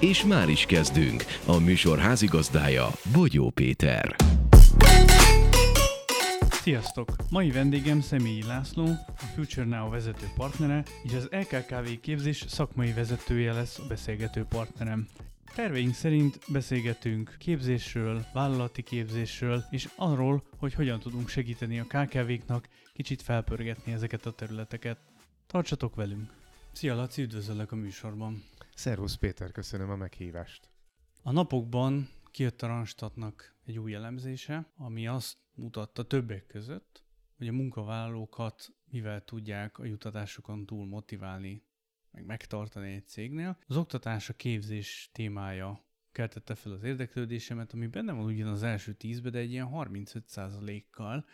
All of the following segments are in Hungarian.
És már is kezdünk. A műsor házigazdája Bogyó Péter. Sziasztok! Mai vendégem Személyi László, a Future Now vezető partnere, és az LKKV képzés szakmai vezetője lesz a beszélgető partnerem. Terveink szerint beszélgetünk képzésről, vállalati képzésről, és arról, hogy hogyan tudunk segíteni a KKV-knak kicsit felpörgetni ezeket a területeket. Tartsatok velünk! Szia Laci, üdvözöllek a műsorban! Szervusz Péter, köszönöm a meghívást. A napokban kijött a Randstadnak egy új elemzése, ami azt mutatta többek között, hogy a munkavállalókat mivel tudják a jutatásokon túl motiválni, meg megtartani egy cégnél. Az oktatás, a képzés témája keltette fel az érdeklődésemet, ami benne van ugyan az első tízbe, de egy ilyen 35%-kal,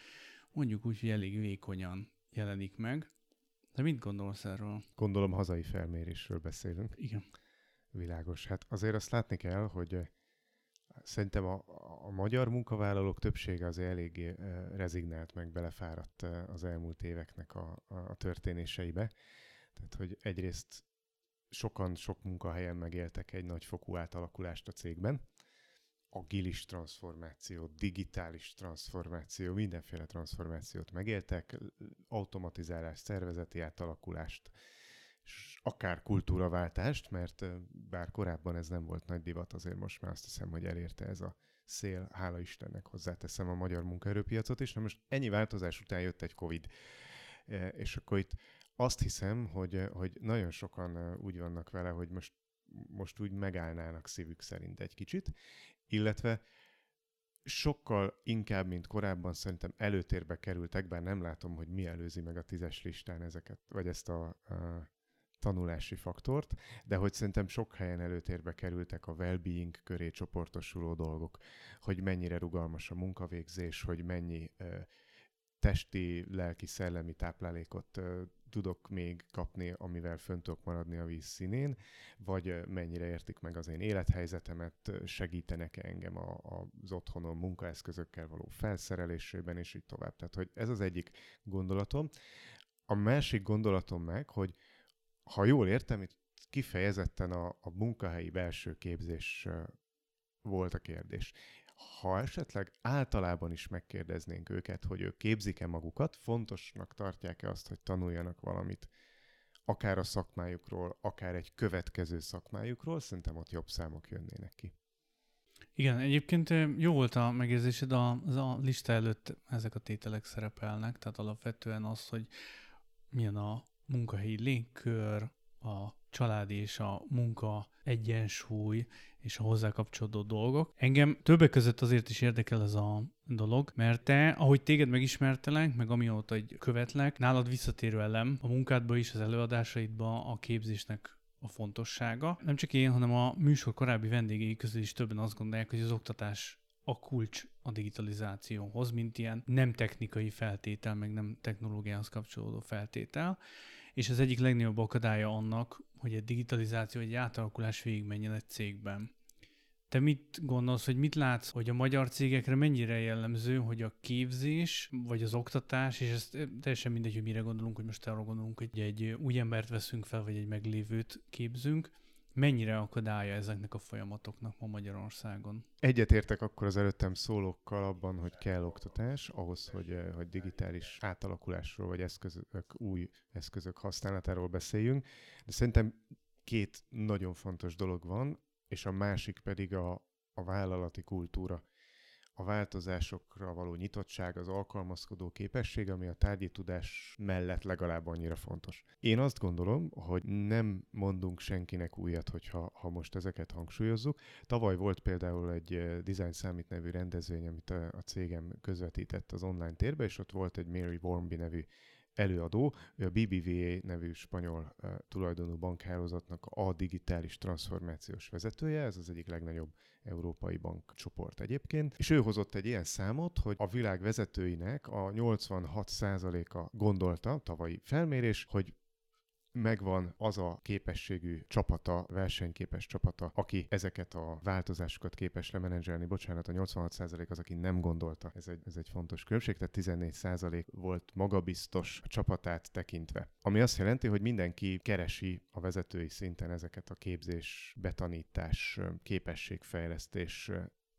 mondjuk úgy, hogy elég vékonyan jelenik meg. De mit gondolsz erről? Gondolom hazai felmérésről beszélünk. Igen. Világos. Hát azért azt látni kell, hogy eh, szerintem a, a magyar munkavállalók többsége az eléggé eh, rezignált, meg belefáradt eh, az elmúlt éveknek a, a történéseibe. Tehát, hogy egyrészt sokan sok munkahelyen megéltek egy nagyfokú átalakulást a cégben, agilis transformáció, digitális transformáció, mindenféle transformációt megéltek, automatizálás, szervezeti átalakulást, és akár kultúraváltást, mert bár korábban ez nem volt nagy divat, azért most már azt hiszem, hogy elérte ez a szél, hála Istennek hozzáteszem a magyar munkaerőpiacot is. Na most ennyi változás után jött egy Covid, és akkor itt azt hiszem, hogy, hogy nagyon sokan úgy vannak vele, hogy most most úgy megállnának szívük szerint egy kicsit, illetve sokkal inkább, mint korábban szerintem előtérbe kerültek, bár nem látom, hogy mi előzi meg a tízes listán ezeket, vagy ezt a, a tanulási faktort, de hogy szerintem sok helyen előtérbe kerültek a well-being köré csoportosuló dolgok, hogy mennyire rugalmas a munkavégzés, hogy mennyi ö, testi, lelki, szellemi táplálékot ö, tudok még kapni, amivel fönn tudok maradni a víz színén, vagy mennyire értik meg az én élethelyzetemet, segítenek engem a, a, az otthonom munkaeszközökkel való felszerelésében, és így tovább. Tehát, hogy ez az egyik gondolatom. A másik gondolatom meg, hogy ha jól értem, itt kifejezetten a, a munkahelyi belső képzés volt a kérdés ha esetleg általában is megkérdeznénk őket, hogy ők képzik-e magukat, fontosnak tartják-e azt, hogy tanuljanak valamit, akár a szakmájukról, akár egy következő szakmájukról, szerintem ott jobb számok jönnének ki. Igen, egyébként jó volt a megérzésed, a, a lista előtt ezek a tételek szerepelnek, tehát alapvetően az, hogy milyen a munkahelyi légkör, a család és a munka egyensúly és a hozzá kapcsolódó dolgok. Engem többek között azért is érdekel ez a dolog, mert te, ahogy téged megismertelek, meg amióta egy követlek, nálad visszatérő elem a munkádba is, az előadásaidba a képzésnek a fontossága. Nem csak én, hanem a műsor korábbi vendégei közül is többen azt gondolják, hogy az oktatás a kulcs a digitalizációhoz, mint ilyen nem technikai feltétel, meg nem technológiához kapcsolódó feltétel és az egyik legnagyobb akadálya annak, hogy egy digitalizáció, egy átalakulás végigmenjen egy cégben. Te mit gondolsz, hogy mit látsz, hogy a magyar cégekre mennyire jellemző, hogy a képzés, vagy az oktatás, és ez teljesen mindegy, hogy mire gondolunk, hogy most arra gondolunk, hogy egy új embert veszünk fel, vagy egy meglévőt képzünk, mennyire akadálya ezeknek a folyamatoknak ma Magyarországon? Egyetértek akkor az előttem szólókkal abban, hogy kell oktatás ahhoz, hogy, eh, hogy digitális átalakulásról vagy eszközök, új eszközök használatáról beszéljünk. De szerintem két nagyon fontos dolog van, és a másik pedig a, a vállalati kultúra a változásokra való nyitottság, az alkalmazkodó képesség, ami a tárgyi tudás mellett legalább annyira fontos. Én azt gondolom, hogy nem mondunk senkinek újat, hogyha ha most ezeket hangsúlyozzuk. Tavaly volt például egy eh, Design Summit nevű rendezvény, amit a, a cégem közvetített az online térbe, és ott volt egy Mary Warmby nevű előadó, ő a BBVA nevű spanyol uh, tulajdonú bankhálózatnak a digitális transformációs vezetője, ez az egyik legnagyobb európai bankcsoport egyébként, és ő hozott egy ilyen számot, hogy a világ vezetőinek a 86%-a gondolta, tavalyi felmérés, hogy megvan az a képességű csapata, versenyképes csapata, aki ezeket a változásokat képes lemenedzselni. Bocsánat, a 86% az, aki nem gondolta. Ez egy, ez egy fontos különbség, tehát 14% volt magabiztos a csapatát tekintve. Ami azt jelenti, hogy mindenki keresi a vezetői szinten ezeket a képzés, betanítás, képességfejlesztés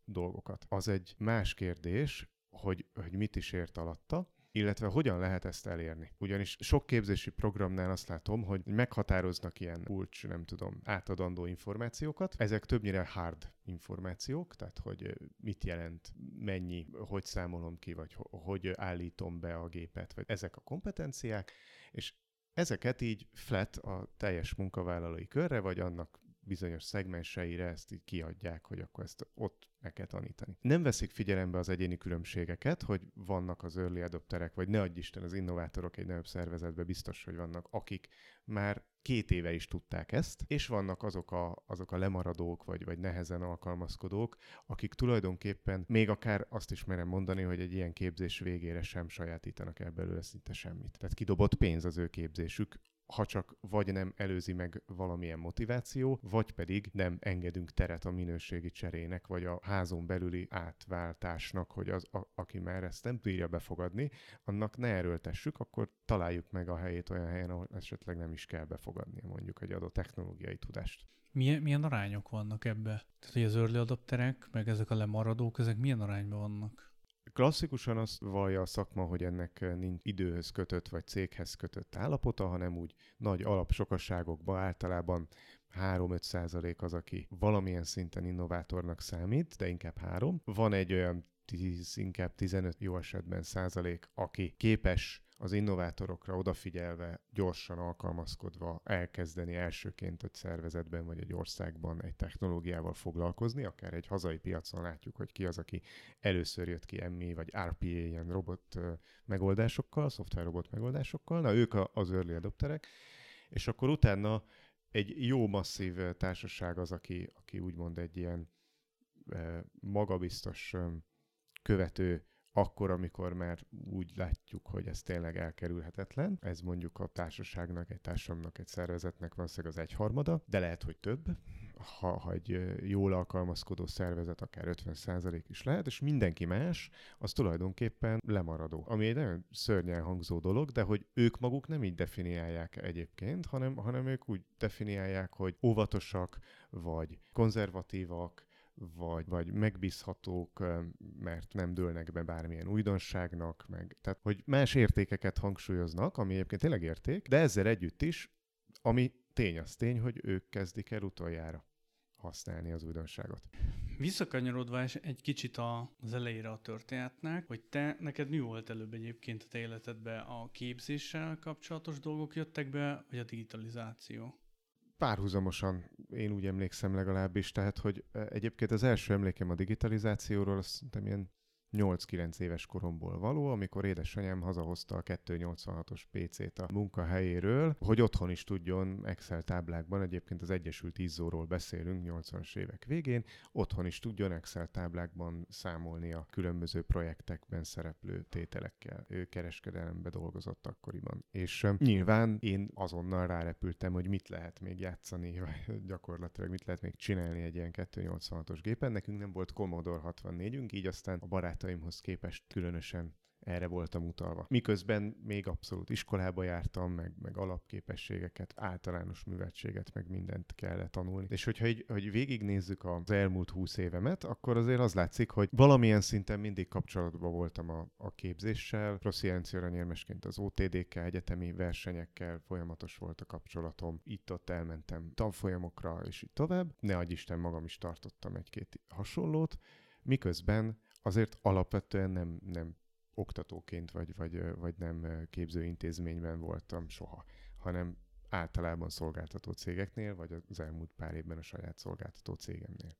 dolgokat. Az egy más kérdés, hogy, hogy mit is ért alatta, illetve hogyan lehet ezt elérni. Ugyanis sok képzési programnál azt látom, hogy meghatároznak ilyen kulcs, nem tudom, átadandó információkat. Ezek többnyire hard információk, tehát hogy mit jelent, mennyi, hogy számolom ki, vagy hogy állítom be a gépet, vagy ezek a kompetenciák, és ezeket így flat a teljes munkavállalói körre, vagy annak bizonyos szegmenseire ezt így kiadják, hogy akkor ezt ott kell tanítani. Nem veszik figyelembe az egyéni különbségeket, hogy vannak az early adopterek, vagy ne adj Isten az innovátorok egy nagyobb szervezetben biztos, hogy vannak, akik már két éve is tudták ezt, és vannak azok a, azok a lemaradók, vagy, vagy nehezen alkalmazkodók, akik tulajdonképpen még akár azt is merem mondani, hogy egy ilyen képzés végére sem sajátítanak el belőle szinte semmit. Tehát kidobott pénz az ő képzésük, ha csak vagy nem előzi meg valamilyen motiváció, vagy pedig nem engedünk teret a minőségi cserének, vagy a házon belüli átváltásnak, hogy az, a, aki már ezt nem tudja befogadni, annak ne erőltessük, akkor találjuk meg a helyét olyan helyen, ahol esetleg nem is kell befogadnia mondjuk egy adott technológiai tudást. Milyen, milyen arányok vannak ebbe? Tehát, hogy az early adapterek, meg ezek a lemaradók, ezek milyen arányban vannak? Klasszikusan azt vallja a szakma, hogy ennek eh, nincs időhöz kötött vagy céghez kötött állapota, hanem úgy nagy alapsokasságokban általában 3-5 százalék az, aki valamilyen szinten innovátornak számít, de inkább 3. Van egy olyan 10, inkább 15 jó esetben százalék, aki képes az innovátorokra odafigyelve, gyorsan alkalmazkodva elkezdeni elsőként egy szervezetben vagy egy országban egy technológiával foglalkozni, akár egy hazai piacon látjuk, hogy ki az, aki először jött ki MI vagy RPA ilyen robot megoldásokkal, robot megoldásokkal, na ők az early adopterek, és akkor utána egy jó masszív társaság az, aki, aki úgymond egy ilyen magabiztos követő akkor, amikor már úgy látjuk, hogy ez tényleg elkerülhetetlen. Ez mondjuk a társaságnak, egy társamnak, egy szervezetnek valószínűleg az egyharmada, de lehet, hogy több. Ha, ha egy jól alkalmazkodó szervezet akár 50% is lehet, és mindenki más, az tulajdonképpen lemaradó. Ami egy nagyon szörnyen hangzó dolog, de hogy ők maguk nem így definiálják egyébként, hanem, hanem ők úgy definiálják, hogy óvatosak, vagy konzervatívak, vagy, vagy megbízhatók, mert nem dőlnek be bármilyen újdonságnak, meg, tehát hogy más értékeket hangsúlyoznak, ami egyébként tényleg érték, de ezzel együtt is, ami tény az tény, hogy ők kezdik el utoljára használni az újdonságot. Visszakanyarodva egy kicsit az elejére a történetnek, hogy te, neked mi volt előbb egyébként a te életedben a képzéssel kapcsolatos dolgok jöttek be, vagy a digitalizáció? Párhuzamosan, én úgy emlékszem legalábbis, tehát hogy e, egyébként az első emlékem a digitalizációról, azt szerintem ilyen 8-9 éves koromból való, amikor édesanyám hazahozta a 286-os PC-t a munkahelyéről, hogy otthon is tudjon Excel táblákban, egyébként az Egyesült Izzóról beszélünk 80-as évek végén, otthon is tudjon Excel táblákban számolni a különböző projektekben szereplő tételekkel. Ő kereskedelembe dolgozott akkoriban. És nyilván én azonnal rárepültem, hogy mit lehet még játszani, vagy gyakorlatilag mit lehet még csinálni egy ilyen 286-os gépen. Nekünk nem volt Commodore 64-ünk, így aztán a barát barátaimhoz képest különösen erre voltam utalva. Miközben még abszolút iskolába jártam, meg, meg alapképességeket, általános műveltséget, meg mindent kellett tanulni. És hogyha így, hogy végignézzük az elmúlt húsz évemet, akkor azért az látszik, hogy valamilyen szinten mindig kapcsolatban voltam a, a képzéssel. Prosziencia nyermesként az OTDK egyetemi versenyekkel folyamatos volt a kapcsolatom. Itt-ott elmentem tanfolyamokra, és így tovább. Ne adj Isten, magam is tartottam egy-két hasonlót, miközben azért alapvetően nem, nem oktatóként vagy, vagy, vagy nem képzőintézményben voltam soha, hanem általában szolgáltató cégeknél, vagy az elmúlt pár évben a saját szolgáltató cégemnél.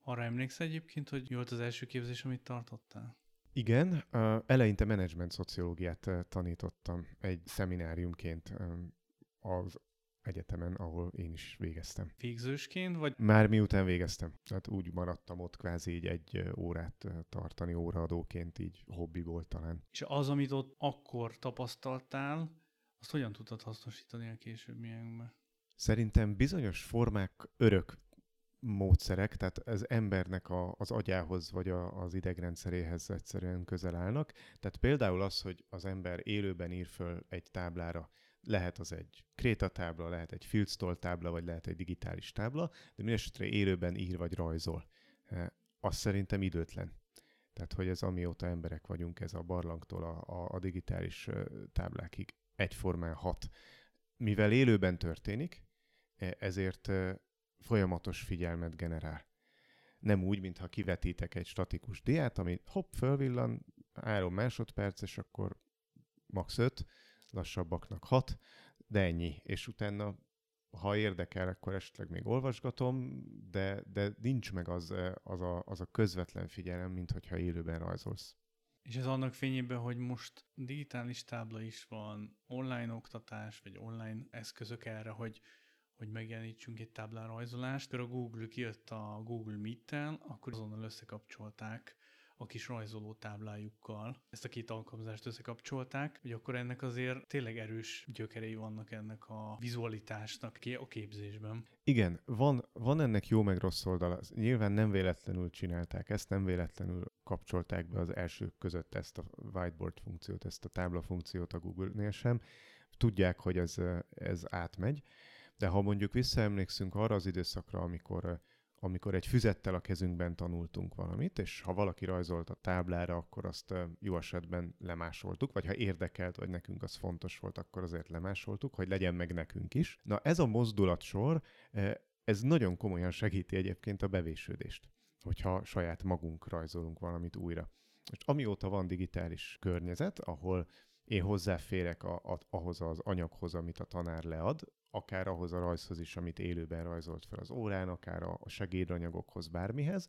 Arra emlékszel egyébként, hogy volt az első képzés, amit tartottál? Igen, eleinte menedzsment szociológiát tanítottam egy szemináriumként um, az egyetemen, ahol én is végeztem. Végzősként, vagy? Már miután végeztem. Tehát úgy maradtam ott kvázi így egy órát tartani óraadóként, így hobbi volt talán. És az, amit ott akkor tapasztaltál, azt hogyan tudtad hasznosítani a későbbiekben? Szerintem bizonyos formák örök módszerek, tehát az embernek a, az agyához vagy a, az idegrendszeréhez egyszerűen közel állnak. Tehát például az, hogy az ember élőben ír föl egy táblára lehet az egy kréta tábla, lehet egy Fieldstall tábla, vagy lehet egy digitális tábla, de mindesetre élőben ír vagy rajzol. Az szerintem időtlen. Tehát, hogy ez amióta emberek vagyunk, ez a barlangtól a, a, a digitális táblákig egyformán hat. Mivel élőben történik, eh, ezért folyamatos figyelmet generál. Nem úgy, mintha kivetítek egy statikus diát, ami hopp, fölvillan, három másodperc, és akkor max 5, lassabbaknak hat, de ennyi. És utána, ha érdekel, akkor esetleg még olvasgatom, de, de nincs meg az, az, a, az a közvetlen figyelem, mint hogyha élőben rajzolsz. És ez annak fényében, hogy most digitális tábla is van, online oktatás, vagy online eszközök erre, hogy, hogy megjelenítsünk egy táblán rajzolást. Akkor a Google kijött a Google Meet-tel, akkor azonnal összekapcsolták a kis rajzoló táblájukkal ezt a két alkalmazást összekapcsolták, hogy akkor ennek azért tényleg erős gyökerei vannak ennek a vizualitásnak a képzésben. Igen, van, van ennek jó meg rossz oldala. Nyilván nem véletlenül csinálták ezt, nem véletlenül kapcsolták be az elsők között ezt a whiteboard funkciót, ezt a tábla funkciót a Google-nél sem. Tudják, hogy ez, ez átmegy, de ha mondjuk visszaemlékszünk arra az időszakra, amikor amikor egy füzettel a kezünkben tanultunk valamit, és ha valaki rajzolt a táblára, akkor azt jó esetben lemásoltuk, vagy ha érdekelt, vagy nekünk az fontos volt, akkor azért lemásoltuk, hogy legyen meg nekünk is. Na ez a mozdulatsor, ez nagyon komolyan segíti egyébként a bevésődést, hogyha saját magunk rajzolunk valamit újra. És amióta van digitális környezet, ahol én hozzáférek a, a, ahhoz az anyaghoz, amit a tanár lead, akár ahhoz a rajzhoz is, amit élőben rajzolt fel az órán, akár a, segédanyagokhoz, bármihez,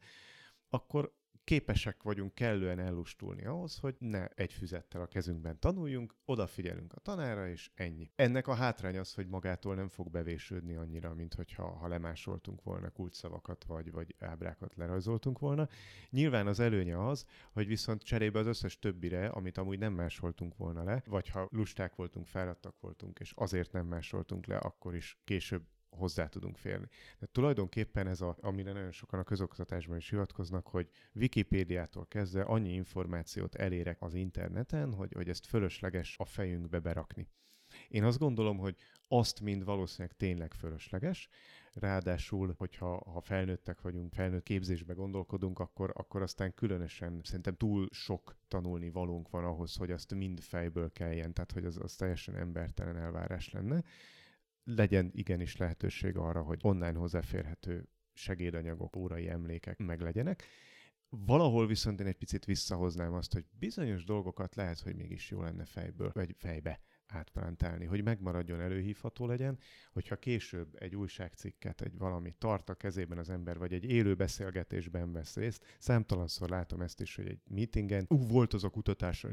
akkor képesek vagyunk kellően ellustulni ahhoz, hogy ne egy füzettel a kezünkben tanuljunk, odafigyelünk a tanára, és ennyi. Ennek a hátrány az, hogy magától nem fog bevésődni annyira, mint hogyha ha lemásoltunk volna kulcsszavakat, vagy, vagy ábrákat lerajzoltunk volna. Nyilván az előnye az, hogy viszont cserébe az összes többire, amit amúgy nem másoltunk volna le, vagy ha lusták voltunk, fáradtak voltunk, és azért nem másoltunk le, akkor is később hozzá tudunk férni. De tulajdonképpen ez, a, amire nagyon sokan a közoktatásban is hivatkoznak, hogy Wikipédiától kezdve annyi információt elérek az interneten, hogy, hogy ezt fölösleges a fejünkbe berakni. Én azt gondolom, hogy azt mind valószínűleg tényleg fölösleges, ráadásul, hogyha ha felnőttek vagyunk, felnőtt képzésbe gondolkodunk, akkor, akkor aztán különösen szerintem túl sok tanulni valónk van ahhoz, hogy azt mind fejből kelljen, tehát hogy az, az teljesen embertelen elvárás lenne legyen igenis lehetőség arra, hogy online hozzáférhető segédanyagok, órai emlékek meglegyenek. Valahol viszont én egy picit visszahoznám azt, hogy bizonyos dolgokat lehet, hogy mégis jó lenne fejből, vagy fejbe átprántálni, hogy megmaradjon, előhívható legyen, hogyha később egy újságcikket, egy valami tart a kezében az ember, vagy egy élő beszélgetésben vesz részt. Számtalanszor látom ezt is, hogy egy meetingen, ú, volt az a kutatás,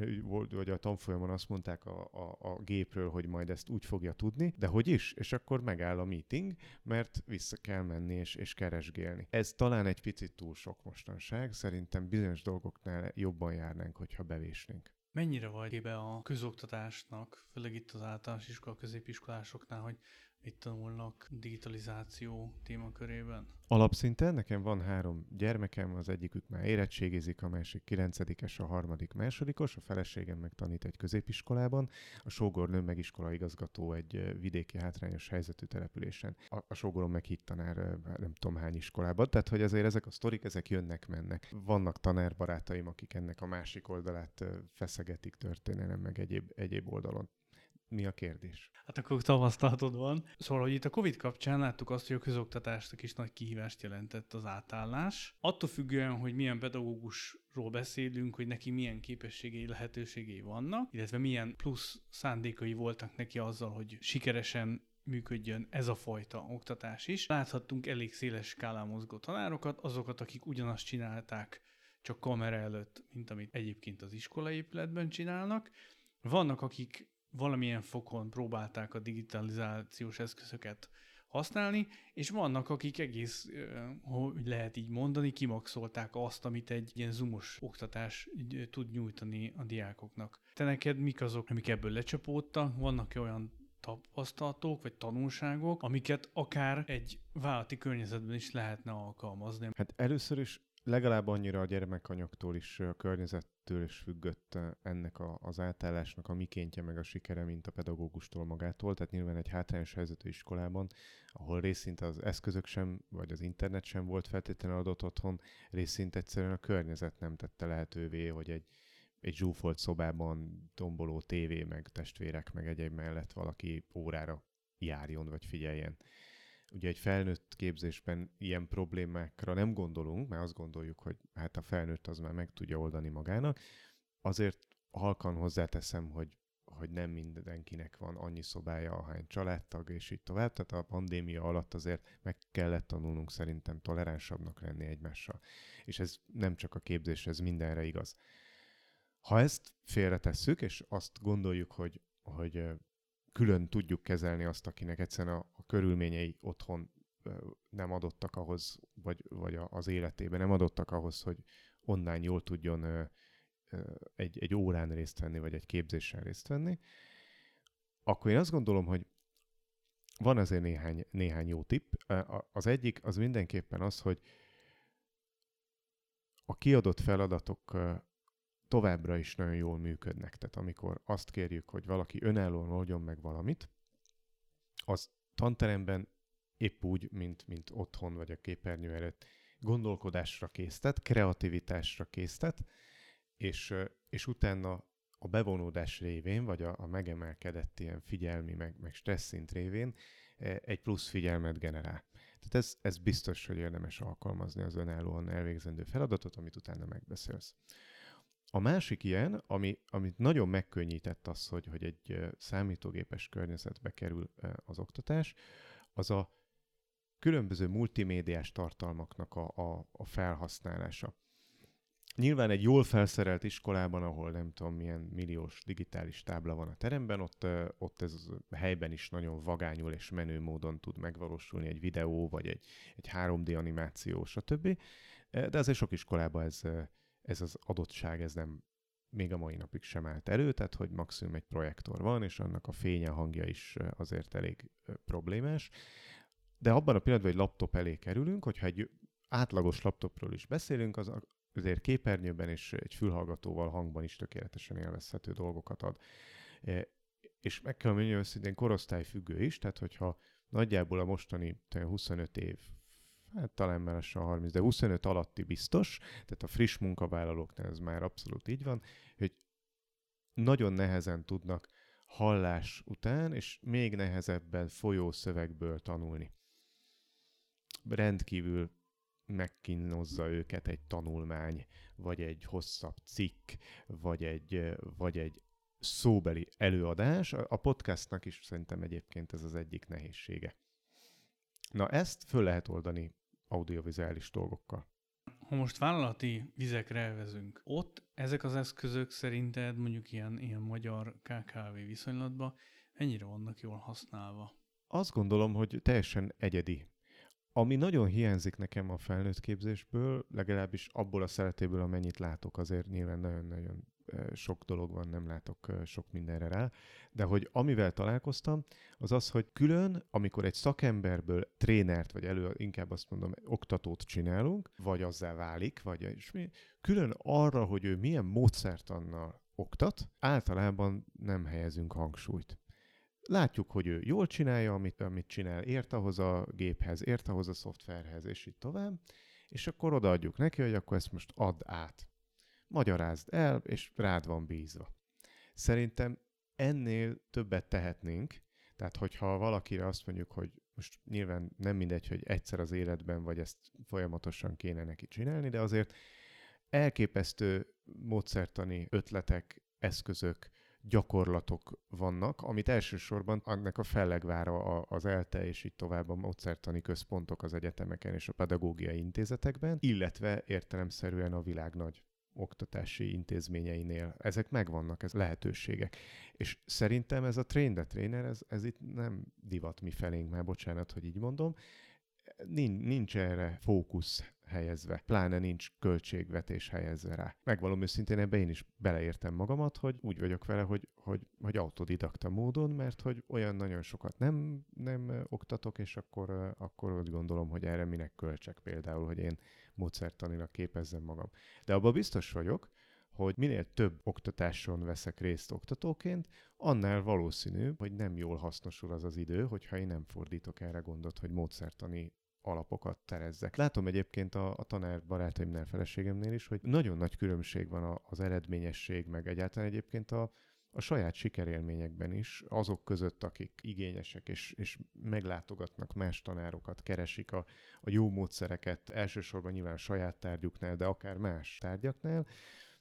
vagy a tanfolyamon azt mondták a, a, a gépről, hogy majd ezt úgy fogja tudni, de hogy is, és akkor megáll a meeting, mert vissza kell menni és, és keresgélni. Ez talán egy picit túl sok mostanság, szerintem bizonyos dolgoknál jobban járnánk, hogyha bevésnénk. Mennyire vagy ébe a közoktatásnak, főleg itt az általános iskola, középiskolásoknál, hogy itt tanulnak digitalizáció témakörében? Alapszinten nekem van három gyermekem, az egyikük már érettségizik, a másik kilencedikes, a harmadik másodikos, a feleségem meg tanít egy középiskolában, a sógornő meg iskola igazgató egy vidéki hátrányos helyzetű településen. A, a sógorom meg hittanár nem tudom hány iskolában, tehát hogy azért ezek a sztorik, ezek jönnek-mennek. Vannak tanárbarátaim, akik ennek a másik oldalát feszegetik történelem meg egyéb, egyéb oldalon mi a kérdés? Hát akkor tapasztalatod van. Szóval, hogy itt a Covid kapcsán láttuk azt, hogy a közoktatásnak is nagy kihívást jelentett az átállás. Attól függően, hogy milyen pedagógusról beszélünk, hogy neki milyen képességei, lehetőségei vannak, illetve milyen plusz szándékai voltak neki azzal, hogy sikeresen működjön ez a fajta oktatás is. Láthattunk elég széles skálán mozgó tanárokat, azokat, akik ugyanazt csinálták csak kamera előtt, mint amit egyébként az iskolaépületben csinálnak. Vannak, akik valamilyen fokon próbálták a digitalizációs eszközöket használni, és vannak, akik egész, hogy lehet így mondani, kimaxolták azt, amit egy ilyen zoomos oktatás tud nyújtani a diákoknak. Te neked mik azok, amik ebből lecsapódtak? Vannak olyan tapasztalatok vagy tanulságok, amiket akár egy vállalati környezetben is lehetne alkalmazni? Hát először is legalább annyira a gyermekanyagtól is, a környezettől is függött ennek a, az átállásnak a mikéntje meg a sikere, mint a pedagógustól magától. Tehát nyilván egy hátrányos helyzetű iskolában, ahol részint az eszközök sem, vagy az internet sem volt feltétlenül adott otthon, részint egyszerűen a környezet nem tette lehetővé, hogy egy, egy zsúfolt szobában tomboló tévé, meg testvérek, meg egyéb mellett valaki órára járjon, vagy figyeljen. Ugye egy felnőtt képzésben ilyen problémákra nem gondolunk, mert azt gondoljuk, hogy hát a felnőtt az már meg tudja oldani magának. Azért halkan hozzáteszem, hogy hogy nem mindenkinek van annyi szobája, ahány családtag, és így tovább. Tehát a pandémia alatt azért meg kellett tanulnunk szerintem toleránsabbnak lenni egymással. És ez nem csak a képzés, ez mindenre igaz. Ha ezt félretesszük, és azt gondoljuk, hogy, hogy külön tudjuk kezelni azt, akinek egyszerűen a, a körülményei otthon nem adottak ahhoz, vagy, vagy az életében nem adottak ahhoz, hogy online jól tudjon egy, egy órán részt venni, vagy egy képzésen részt venni, akkor én azt gondolom, hogy van azért néhány, néhány jó tipp. Az egyik az mindenképpen az, hogy a kiadott feladatok továbbra is nagyon jól működnek. Tehát amikor azt kérjük, hogy valaki önállóan oldjon meg valamit, az tanteremben épp úgy, mint, mint otthon vagy a képernyő előtt gondolkodásra késztet, kreativitásra késztet, és, és utána a bevonódás révén, vagy a, a megemelkedett ilyen figyelmi, meg, meg stressz révén egy plusz figyelmet generál. Tehát ez, ez biztos, hogy érdemes alkalmazni az önállóan elvégzendő feladatot, amit utána megbeszélsz. A másik ilyen, ami, amit nagyon megkönnyített az, hogy, hogy egy számítógépes környezetbe kerül az oktatás, az a különböző multimédiás tartalmaknak a, a, a felhasználása. Nyilván egy jól felszerelt iskolában, ahol nem tudom milyen milliós digitális tábla van a teremben, ott, ott ez helyben is nagyon vagányul és menő módon tud megvalósulni egy videó, vagy egy, egy 3D animáció, stb. De azért sok iskolában ez, ez az adottság, ez nem még a mai napig sem állt elő, tehát hogy maximum egy projektor van, és annak a fénye, hangja is azért elég problémás. De abban a pillanatban, hogy laptop elé kerülünk, hogyha egy átlagos laptopról is beszélünk, az azért képernyőben és egy fülhallgatóval hangban is tökéletesen élvezhető dolgokat ad. És meg kell mondjam őszintén korosztályfüggő is, tehát hogyha nagyjából a mostani 25 év hát talán már lassan 30, de 25 alatti biztos, tehát a friss munkavállalóknál ez már abszolút így van, hogy nagyon nehezen tudnak hallás után, és még nehezebben folyó szövegből tanulni. Rendkívül megkínozza őket egy tanulmány, vagy egy hosszabb cikk, vagy egy, vagy egy szóbeli előadás. A podcastnak is szerintem egyébként ez az egyik nehézsége. Na ezt föl lehet oldani audiovizuális dolgokkal. Ha most vállalati vizekre elvezünk, ott ezek az eszközök szerinted mondjuk ilyen, ilyen magyar KKV viszonylatban mennyire vannak jól használva? Azt gondolom, hogy teljesen egyedi. Ami nagyon hiányzik nekem a felnőtt képzésből, legalábbis abból a szeretéből, amennyit látok, azért nyilván nagyon-nagyon sok dolog van, nem látok sok mindenre rá, de hogy amivel találkoztam, az az, hogy külön, amikor egy szakemberből trénert, vagy elő, inkább azt mondom, oktatót csinálunk, vagy azzá válik, vagy és mi, külön arra, hogy ő milyen módszertannal oktat, általában nem helyezünk hangsúlyt. Látjuk, hogy ő jól csinálja, amit, amit csinál, ért ahhoz a géphez, ért ahhoz a szoftverhez, és így tovább, és akkor odaadjuk neki, hogy akkor ezt most add át magyarázd el, és rád van bízva. Szerintem ennél többet tehetnénk, tehát hogyha valakire azt mondjuk, hogy most nyilván nem mindegy, hogy egyszer az életben, vagy ezt folyamatosan kéne neki csinálni, de azért elképesztő módszertani ötletek, eszközök, gyakorlatok vannak, amit elsősorban annak a fellegvára az ELTE és így tovább a módszertani központok az egyetemeken és a pedagógiai intézetekben, illetve értelemszerűen a világ nagy oktatási intézményeinél. Ezek megvannak, ez lehetőségek. És szerintem ez a train the trainer, ez, ez itt nem divat mi felénk, már bocsánat, hogy így mondom, nincs, nincs erre fókusz helyezve, pláne nincs költségvetés helyezve rá. Megvalom őszintén, ebbe én is beleértem magamat, hogy úgy vagyok vele, hogy, hogy, hogy autodidakta módon, mert hogy olyan nagyon sokat nem, nem oktatok, és akkor, akkor úgy gondolom, hogy erre minek költsek például, hogy én módszertanilag képezzem magam. De abban biztos vagyok, hogy minél több oktatáson veszek részt oktatóként, annál valószínű, hogy nem jól hasznosul az az idő, hogyha én nem fordítok erre gondot, hogy módszertani alapokat terezzek. Látom egyébként a, a tanár barátaimnál, feleségemnél is, hogy nagyon nagy különbség van az eredményesség, meg egyáltalán egyébként a, a saját sikerélményekben is, azok között, akik igényesek és, és meglátogatnak más tanárokat, keresik a, a jó módszereket, elsősorban nyilván a saját tárgyuknál, de akár más tárgyaknál,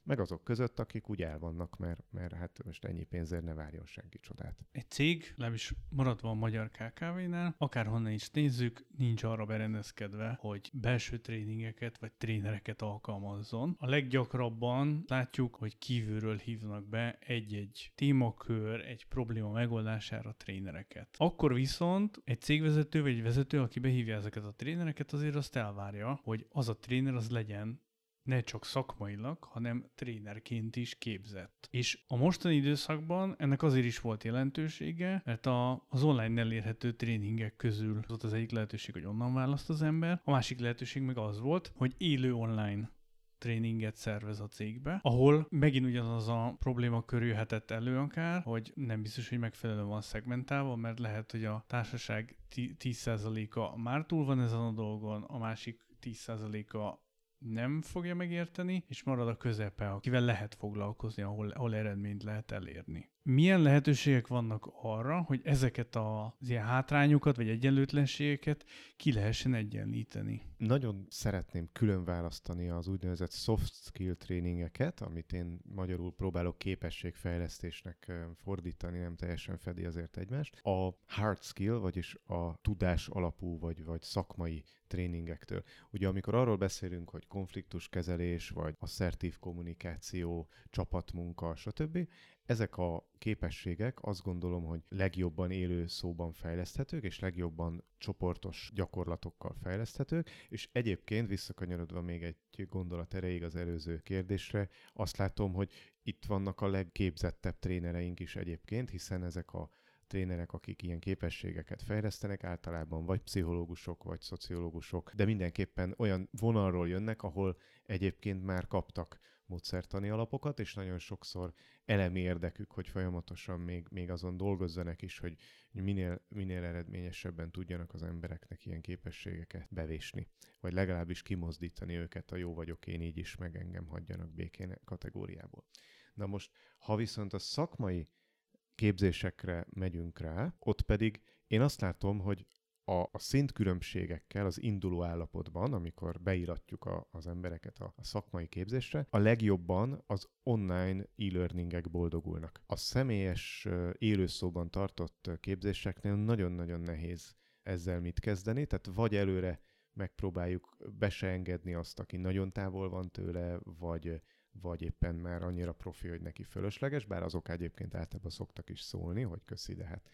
meg azok között, akik úgy el vannak, mert, mert hát most ennyi pénzért ne várjon senki csodát. Egy cég, legalábbis maradva a magyar KKV-nál, akárhonnan is nézzük, nincs arra berendezkedve, hogy belső tréningeket vagy trénereket alkalmazzon. A leggyakrabban látjuk, hogy kívülről hívnak be egy-egy témakör, egy probléma megoldására trénereket. Akkor viszont egy cégvezető vagy egy vezető, aki behívja ezeket a trénereket, azért azt elvárja, hogy az a tréner az legyen ne csak szakmailag, hanem trénerként is képzett. És a mostani időszakban ennek azért is volt jelentősége, mert a, az online elérhető tréningek közül az az egyik lehetőség, hogy onnan választ az ember, a másik lehetőség meg az volt, hogy élő online tréninget szervez a cégbe, ahol megint ugyanaz a probléma körülhetett elő akár, hogy nem biztos, hogy megfelelően van szegmentálva, mert lehet, hogy a társaság 10%-a már túl van ezen a dolgon, a másik 10%-a nem fogja megérteni, és marad a közepe, akivel lehet foglalkozni, ahol, ahol eredményt lehet elérni milyen lehetőségek vannak arra, hogy ezeket az ilyen hátrányokat vagy egyenlőtlenségeket ki lehessen egyenlíteni? Nagyon szeretném külön választani az úgynevezett soft skill tréningeket, amit én magyarul próbálok képességfejlesztésnek fordítani, nem teljesen fedi azért egymást. A hard skill, vagyis a tudás alapú vagy, vagy szakmai tréningektől. Ugye amikor arról beszélünk, hogy konfliktuskezelés, vagy asszertív kommunikáció, csapatmunka, stb., ezek a képességek azt gondolom, hogy legjobban élő szóban fejleszthetők, és legjobban csoportos gyakorlatokkal fejleszthetők, és egyébként visszakanyarodva még egy gondolat erejéig az előző kérdésre, azt látom, hogy itt vannak a legképzettebb trénereink is egyébként, hiszen ezek a trénerek, akik ilyen képességeket fejlesztenek, általában vagy pszichológusok, vagy szociológusok, de mindenképpen olyan vonalról jönnek, ahol egyébként már kaptak módszertani alapokat, és nagyon sokszor elemi érdekük, hogy folyamatosan még, még azon dolgozzanak is, hogy minél, minél eredményesebben tudjanak az embereknek ilyen képességeket bevésni, vagy legalábbis kimozdítani őket a jó vagyok én így is, meg engem hagyjanak békén kategóriából. Na most, ha viszont a szakmai képzésekre megyünk rá, ott pedig én azt látom, hogy a, a szintkülönbségekkel az induló állapotban, amikor beíratjuk a, az embereket a, a szakmai képzésre, a legjobban az online e-learningek boldogulnak. A személyes élőszóban tartott képzéseknél nagyon-nagyon nehéz ezzel mit kezdeni, tehát vagy előre megpróbáljuk be se azt, aki nagyon távol van tőle, vagy, vagy éppen már annyira profi, hogy neki fölösleges, bár azok egyébként általában szoktak is szólni, hogy köszi, de hát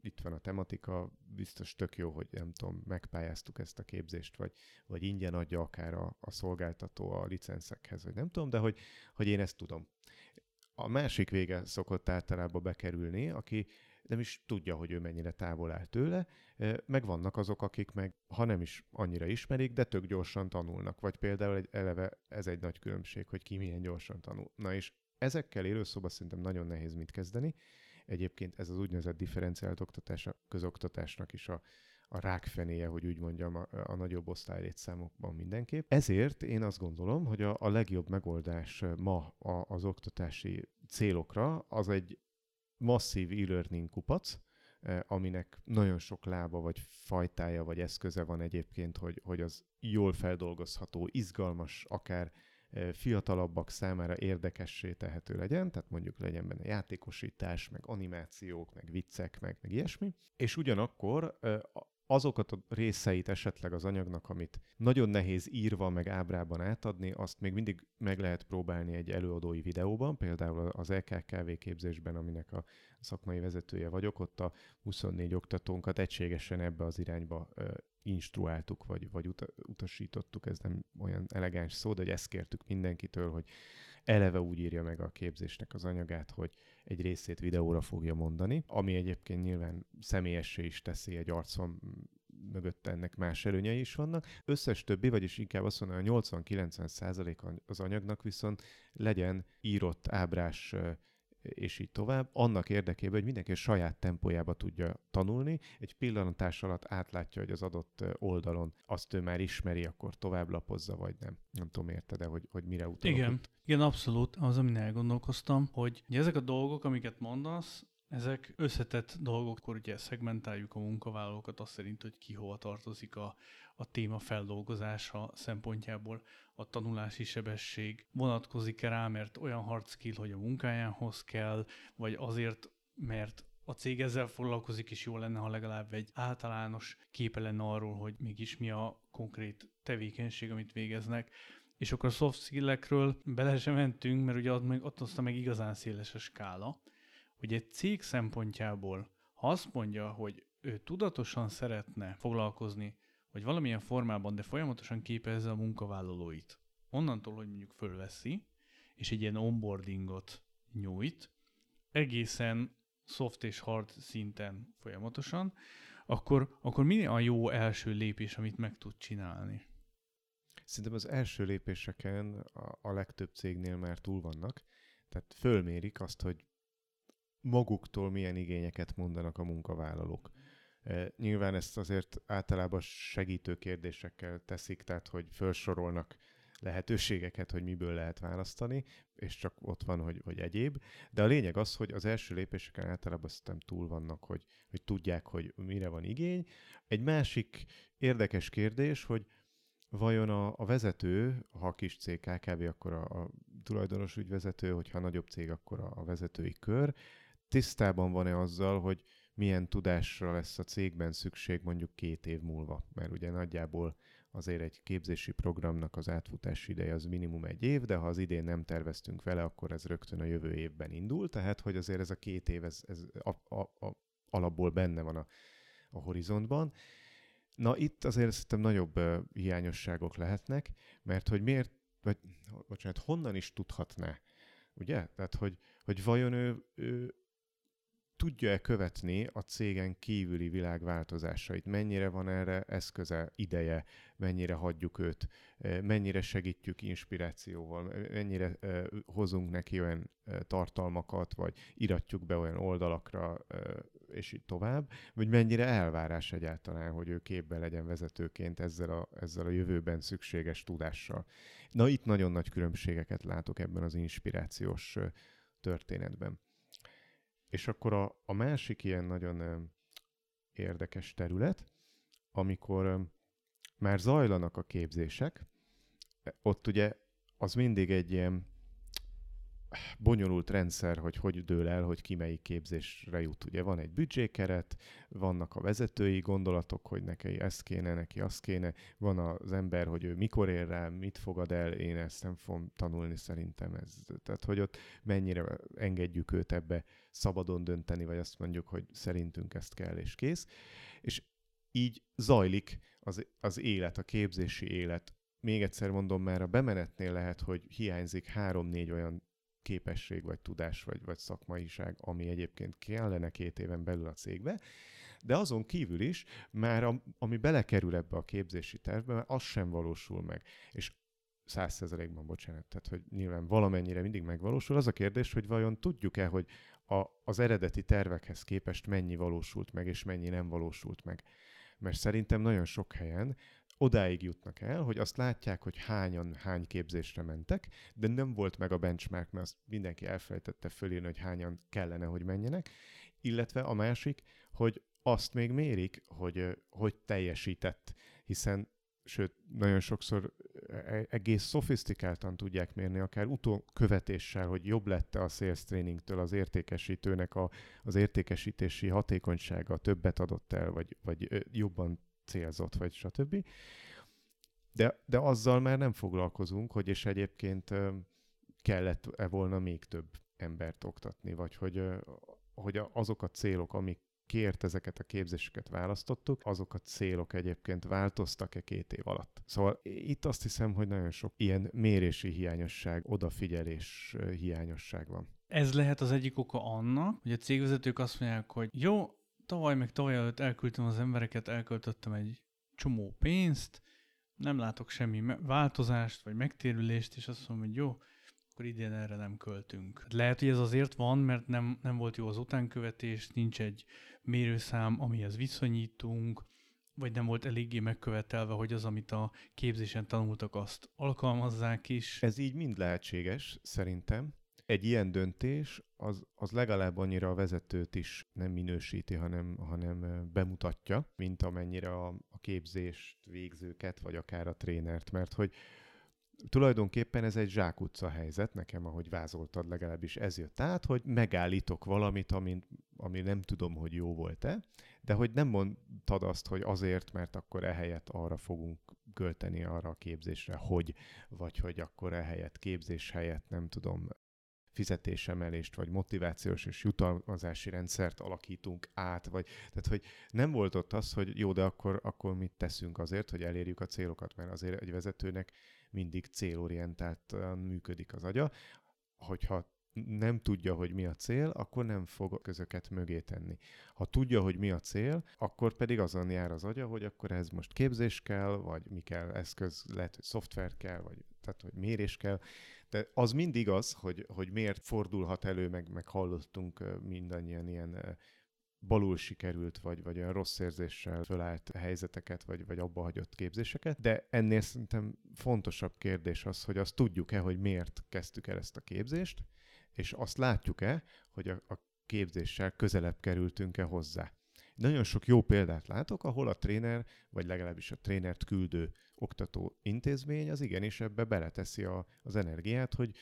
itt van a tematika, biztos tök jó, hogy nem tudom, megpályáztuk ezt a képzést, vagy, vagy ingyen adja akár a, a szolgáltató a licenszekhez, vagy nem tudom, de hogy, hogy én ezt tudom. A másik vége szokott általában bekerülni, aki nem is tudja, hogy ő mennyire távol áll tőle, meg vannak azok, akik meg, ha nem is annyira ismerik, de tök gyorsan tanulnak, vagy például egy, eleve ez egy nagy különbség, hogy ki milyen gyorsan tanul. Na és ezekkel élőszóban szerintem nagyon nehéz mit kezdeni, Egyébként ez az úgynevezett differenciált oktatás a közoktatásnak is a, a rákfenéje, hogy úgy mondjam, a, a nagyobb osztálylétszámokban mindenképp. Ezért én azt gondolom, hogy a, a legjobb megoldás ma a, az oktatási célokra az egy masszív e-learning kupac, eh, aminek nagyon sok lába, vagy fajtája, vagy eszköze van egyébként, hogy, hogy az jól feldolgozható, izgalmas, akár fiatalabbak számára érdekessé tehető legyen, tehát mondjuk legyen benne játékosítás, meg animációk, meg viccek, meg, meg ilyesmi, és ugyanakkor azokat a részeit esetleg az anyagnak, amit nagyon nehéz írva meg ábrában átadni, azt még mindig meg lehet próbálni egy előadói videóban, például az LKKV képzésben, aminek a szakmai vezetője vagyok, ott a 24 oktatónkat egységesen ebbe az irányba instruáltuk, vagy, vagy utasítottuk, ez nem olyan elegáns szó, de hogy ezt kértük mindenkitől, hogy eleve úgy írja meg a képzésnek az anyagát, hogy egy részét videóra fogja mondani, ami egyébként nyilván személyessé is teszi egy arcon mögött ennek más előnyei is vannak. Összes többi, vagyis inkább azt mondom, a 80-90 százalék az anyagnak viszont legyen írott ábrás és így tovább, annak érdekében, hogy mindenki a saját tempójába tudja tanulni, egy pillantás alatt átlátja, hogy az adott oldalon azt ő már ismeri, akkor tovább lapozza, vagy nem. Nem tudom, érted de hogy, hogy mire utalok Igen, itt. Igen, abszolút. Az, amin elgondolkoztam, hogy ezek a dolgok, amiket mondasz, ezek összetett dolgok, akkor ugye szegmentáljuk a munkavállalókat azt szerint, hogy ki hova tartozik a, a téma feldolgozása szempontjából a tanulási sebesség vonatkozik-e rá, mert olyan hard skill, hogy a munkájához kell, vagy azért, mert a cég ezzel foglalkozik, és jó lenne, ha legalább egy általános képe lenne arról, hogy mégis mi a konkrét tevékenység, amit végeznek. És akkor a soft skill-ekről bele sem mentünk, mert ugye ott, meg, ott aztán meg igazán széles a skála, hogy egy cég szempontjából, ha azt mondja, hogy ő tudatosan szeretne foglalkozni vagy valamilyen formában, de folyamatosan képezze a munkavállalóit. Onnantól, hogy mondjuk fölveszi, és egy ilyen onboardingot nyújt, egészen soft és hard szinten folyamatosan, akkor, akkor mi a jó első lépés, amit meg tud csinálni? Szerintem az első lépéseken a, a legtöbb cégnél már túl vannak, tehát fölmérik azt, hogy maguktól milyen igényeket mondanak a munkavállalók. Nyilván ezt azért általában segítő kérdésekkel teszik, tehát hogy felsorolnak lehetőségeket, hogy miből lehet választani, és csak ott van, hogy, hogy egyéb. De a lényeg az, hogy az első lépéseken általában szerintem túl vannak, hogy, hogy tudják, hogy mire van igény. Egy másik érdekes kérdés, hogy vajon a, a vezető, ha a kis cég KKV, akkor a, a tulajdonos ügyvezető, hogyha nagyobb cég, akkor a, a vezetői kör, tisztában van-e azzal, hogy milyen tudásra lesz a cégben szükség mondjuk két év múlva, mert ugye nagyjából azért egy képzési programnak az átfutási ideje az minimum egy év, de ha az idén nem terveztünk vele, akkor ez rögtön a jövő évben indul, tehát hogy azért ez a két év ez, ez a, a, a, alapból benne van a, a horizontban. Na itt azért szerintem nagyobb uh, hiányosságok lehetnek, mert hogy miért, vagy bocsánat, honnan is tudhatná, ugye? Tehát, hogy, hogy vajon ő, ő tudja-e követni a cégen kívüli világ változásait, mennyire van erre eszköze, ideje, mennyire hagyjuk őt, mennyire segítjük inspirációval, mennyire hozunk neki olyan tartalmakat, vagy iratjuk be olyan oldalakra, és így tovább, vagy mennyire elvárás egyáltalán, hogy ő képbe legyen vezetőként ezzel a, ezzel a jövőben szükséges tudással. Na itt nagyon nagy különbségeket látok ebben az inspirációs történetben. És akkor a, a másik ilyen nagyon érdekes terület, amikor már zajlanak a képzések, ott ugye az mindig egy ilyen bonyolult rendszer, hogy hogy dől el, hogy ki melyik képzésre jut. Ugye van egy büdzsékeret, vannak a vezetői gondolatok, hogy neki ezt kéne, neki azt kéne, van az ember, hogy ő mikor ér rá, mit fogad el, én ezt nem fogom tanulni szerintem. Ez, tehát, hogy ott mennyire engedjük őt ebbe szabadon dönteni, vagy azt mondjuk, hogy szerintünk ezt kell, és kész. És így zajlik az, az élet, a képzési élet. Még egyszer mondom, már a bemenetnél lehet, hogy hiányzik három-négy olyan képesség, vagy tudás, vagy, vagy szakmaiság, ami egyébként kellene két éven belül a cégbe, de azon kívül is már a, ami belekerül ebbe a képzési tervbe, az sem valósul meg. És százszerzelékben, bocsánat, tehát hogy nyilván valamennyire mindig megvalósul. Az a kérdés, hogy vajon tudjuk-e, hogy a, az eredeti tervekhez képest mennyi valósult meg, és mennyi nem valósult meg. Mert szerintem nagyon sok helyen odáig jutnak el, hogy azt látják, hogy hányan hány képzésre mentek, de nem volt meg a benchmark, mert azt mindenki elfelejtette fölírni, hogy hányan kellene, hogy menjenek, illetve a másik, hogy azt még mérik, hogy hogy teljesített, hiszen sőt, nagyon sokszor e-, egész szofisztikáltan tudják mérni, akár utókövetéssel, hogy jobb lett a sales trainingtől az értékesítőnek a, az értékesítési hatékonysága, többet adott el, vagy, vagy jobban célzott, vagy stb. De, de azzal már nem foglalkozunk, hogy és egyébként kellett-e volna még több embert oktatni, vagy hogy, hogy azok a célok, amik kért ezeket a képzéseket választottuk, azok a célok egyébként változtak-e két év alatt. Szóval itt azt hiszem, hogy nagyon sok ilyen mérési hiányosság, odafigyelés hiányosság van. Ez lehet az egyik oka annak, hogy a cégvezetők azt mondják, hogy jó, tavaly meg tavaly előtt elküldtem az embereket, elköltöttem egy csomó pénzt, nem látok semmi változást vagy megtérülést, és azt mondom, hogy jó, akkor idén erre nem költünk. Lehet, hogy ez azért van, mert nem, nem volt jó az utánkövetés, nincs egy mérőszám, amihez viszonyítunk, vagy nem volt eléggé megkövetelve, hogy az, amit a képzésen tanultak, azt alkalmazzák is. Ez így mind lehetséges, szerintem. Egy ilyen döntés az, az legalább annyira a vezetőt is nem minősíti, hanem, hanem bemutatja, mint amennyire a, a képzést végzőket, vagy akár a trénert, mert hogy tulajdonképpen ez egy zsákutca helyzet, nekem, ahogy vázoltad, legalábbis ez jött át, hogy megállítok valamit, amin, ami nem tudom, hogy jó volt-e, de hogy nem mondtad azt, hogy azért, mert akkor ehelyett arra fogunk költeni arra a képzésre, hogy, vagy hogy akkor ehelyett képzés helyett, nem tudom, fizetésemelést, vagy motivációs és jutalmazási rendszert alakítunk át, vagy tehát, hogy nem volt ott az, hogy jó, de akkor, akkor mit teszünk azért, hogy elérjük a célokat, mert azért egy vezetőnek mindig célorientáltan működik az agya. Hogyha nem tudja, hogy mi a cél, akkor nem fog közöket mögé tenni. Ha tudja, hogy mi a cél, akkor pedig azon jár az agya, hogy akkor ez most képzés kell, vagy mi kell, eszköz, lehet, hogy szoftver kell, vagy tehát, hogy mérés kell. De az mindig az, hogy, hogy miért fordulhat elő, meg, meg hallottunk mindannyian ilyen balul sikerült, vagy, vagy olyan rossz érzéssel fölállt helyzeteket, vagy, vagy abba hagyott képzéseket, de ennél szerintem fontosabb kérdés az, hogy azt tudjuk-e, hogy miért kezdtük el ezt a képzést, és azt látjuk-e, hogy a, a képzéssel közelebb kerültünk-e hozzá. Nagyon sok jó példát látok, ahol a tréner, vagy legalábbis a trénert küldő oktató intézmény az igenis ebbe beleteszi a, az energiát, hogy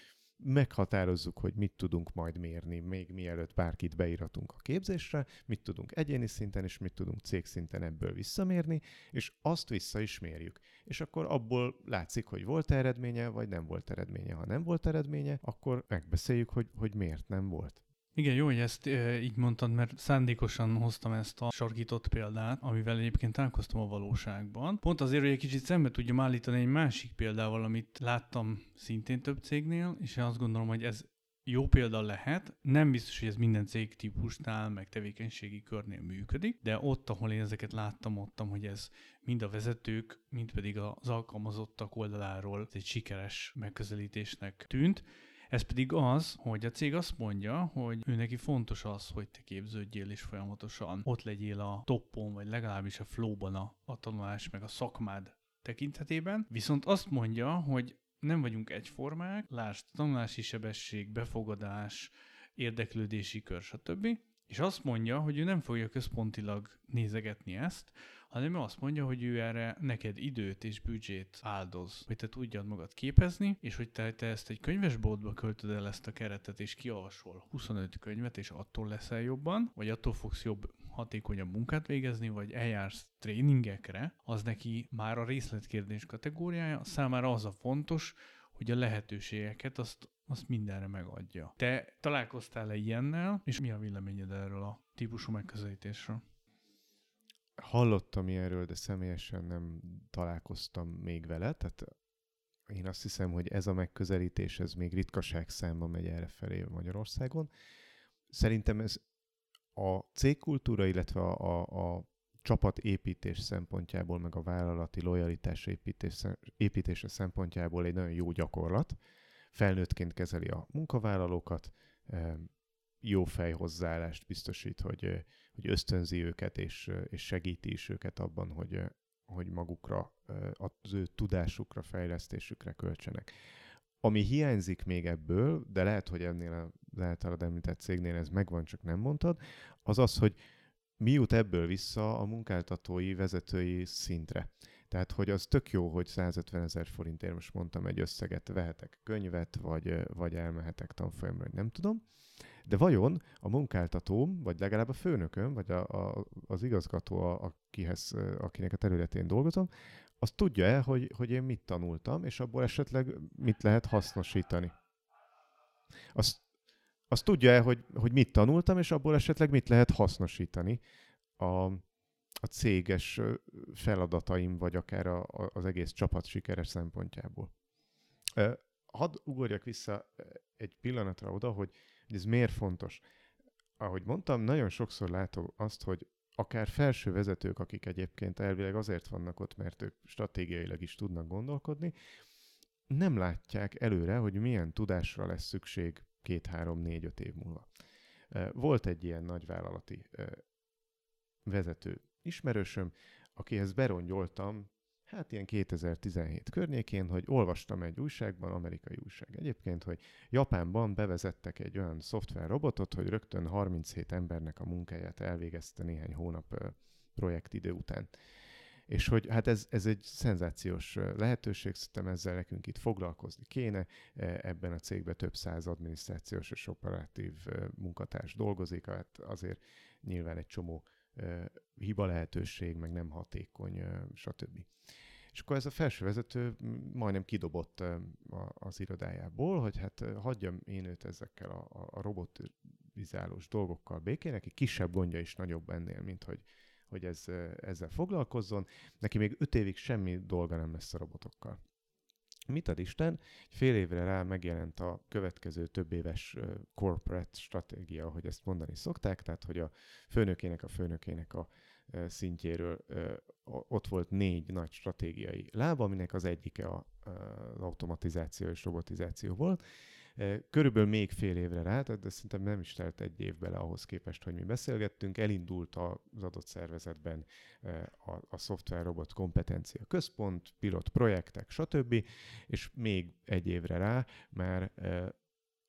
meghatározzuk, hogy mit tudunk majd mérni, még mielőtt bárkit beíratunk a képzésre, mit tudunk egyéni szinten, és mit tudunk cégszinten ebből visszamérni, és azt vissza is mérjük. És akkor abból látszik, hogy volt eredménye, vagy nem volt eredménye. Ha nem volt eredménye, akkor megbeszéljük, hogy, hogy miért nem volt. Igen, jó, hogy ezt e, így mondtad, mert szándékosan hoztam ezt a sarkított példát, amivel egyébként találkoztam a valóságban. Pont azért, hogy egy kicsit szembe tudjam állítani egy másik példával, amit láttam szintén több cégnél, és azt gondolom, hogy ez jó példa lehet. Nem biztos, hogy ez minden cég típusnál, meg tevékenységi körnél működik, de ott, ahol én ezeket láttam, ottam, hogy ez mind a vezetők, mind pedig az alkalmazottak oldaláról egy sikeres megközelítésnek tűnt. Ez pedig az, hogy a cég azt mondja, hogy ő neki fontos az, hogy te képződjél és folyamatosan ott legyél a toppon, vagy legalábbis a flowban a, a tanulás meg a szakmád tekintetében. Viszont azt mondja, hogy nem vagyunk egyformák, lásd, tanulási sebesség, befogadás, érdeklődési kör, stb. És azt mondja, hogy ő nem fogja központilag nézegetni ezt, hanem ő azt mondja, hogy ő erre neked időt és büdzsét áldoz, hogy te tudjad magad képezni, és hogy te, te ezt egy könyvesboltba költöd el ezt a keretet, és kiolvasol 25 könyvet, és attól leszel jobban, vagy attól fogsz jobb, hatékonyabb munkát végezni, vagy eljársz tréningekre, az neki már a részletkérdés kategóriája, számára az a fontos, hogy a lehetőségeket azt, azt mindenre megadja. Te találkoztál-e ilyennel, és mi a véleményed erről a típusú megközelítésről? Hallottam ilyenről, de személyesen nem találkoztam még vele, tehát én azt hiszem, hogy ez a megközelítés, ez még ritkaság számba megy erre felé Magyarországon. Szerintem ez a cégkultúra, illetve a, a, a csapatépítés szempontjából, meg a vállalati lojalitás építés, építése szempontjából egy nagyon jó gyakorlat. Felnőttként kezeli a munkavállalókat, jó fejhozzáállást biztosít, hogy, hogy ösztönzi őket, és, és segíti is őket abban, hogy, hogy magukra, az ő tudásukra, fejlesztésükre költsenek. Ami hiányzik még ebből, de lehet, hogy ennél a általad említett cégnél ez megvan, csak nem mondtad, az az, hogy mi jut ebből vissza a munkáltatói, vezetői szintre. Tehát, hogy az tök jó, hogy 150 ezer forintért most mondtam egy összeget, vehetek könyvet, vagy, vagy elmehetek tanfolyamra, nem tudom. De vajon a munkáltatóm, vagy legalább a főnököm, vagy a, a, az igazgató, a, akihez, akinek a területén dolgozom, az tudja-e, hogy, hogy én mit tanultam, és abból esetleg mit lehet hasznosítani? Azt, azt tudja-e, hogy, hogy mit tanultam, és abból esetleg mit lehet hasznosítani a, a céges feladataim, vagy akár a, a, az egész csapat sikeres szempontjából. Hadd ugorjak vissza egy pillanatra oda, hogy ez miért fontos. Ahogy mondtam, nagyon sokszor látom azt, hogy akár felső vezetők, akik egyébként elvileg azért vannak ott, mert ők stratégiailag is tudnak gondolkodni, nem látják előre, hogy milyen tudásra lesz szükség két, három, négy, öt év múlva. Volt egy ilyen nagyvállalati vezető ismerősöm, akihez berongyoltam, hát ilyen 2017 környékén, hogy olvastam egy újságban, amerikai újság egyébként, hogy Japánban bevezettek egy olyan szoftverrobotot, hogy rögtön 37 embernek a munkáját elvégezte néhány hónap projektidő után. És hogy hát ez, ez egy szenzációs lehetőség, szerintem ezzel nekünk itt foglalkozni kéne. E, ebben a cégben több száz adminisztrációs és operatív munkatárs dolgozik, hát azért nyilván egy csomó hiba lehetőség, meg nem hatékony, stb. És akkor ez a felső vezető majdnem kidobott az irodájából, hogy hát hagyjam én őt ezekkel a, a robotizálós dolgokkal békén, neki kisebb gondja is nagyobb ennél, mint hogy, hogy ez, ezzel foglalkozzon. Neki még öt évig semmi dolga nem lesz a robotokkal. Mit ad Isten? Fél évre rá megjelent a következő több éves corporate stratégia, hogy ezt mondani szokták, tehát hogy a főnökének a főnökének a szintjéről ott volt négy nagy stratégiai lába, aminek az egyike az automatizáció és robotizáció volt, Körülbelül még fél évre rá, de szerintem nem is telt egy év bele ahhoz képest, hogy mi beszélgettünk. Elindult az adott szervezetben a, a szoftver robot kompetencia központ, pilot projektek, stb. És még egy évre rá, mert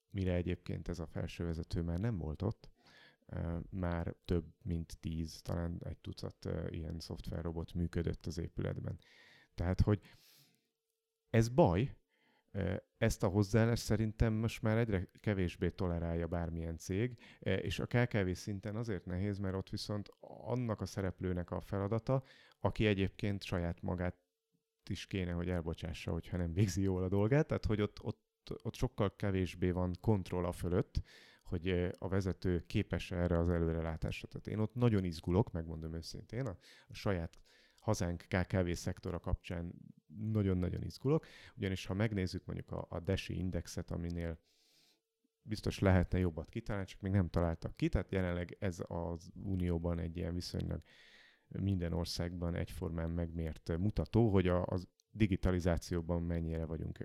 mire egyébként ez a felsővezető már nem volt ott, már több mint tíz, talán egy tucat ilyen szoftverrobot működött az épületben. Tehát, hogy ez baj, ezt a hozzáállást szerintem most már egyre kevésbé tolerálja bármilyen cég, és a KKV szinten azért nehéz, mert ott viszont annak a szereplőnek a feladata, aki egyébként saját magát is kéne, hogy elbocsássa, hogyha nem végzi jól a dolgát, tehát hogy ott, ott, ott sokkal kevésbé van kontroll a fölött, hogy a vezető képes erre az előrelátásra. Tehát én ott nagyon izgulok, megmondom őszintén, a, a saját hazánk KKV szektora kapcsán nagyon-nagyon izgulok, ugyanis ha megnézzük mondjuk a, a DESI indexet, aminél biztos lehetne jobbat kitalálni, csak még nem találtak ki, tehát jelenleg ez az Unióban egy ilyen viszonylag minden országban egyformán megmért mutató, hogy a, a digitalizációban mennyire vagyunk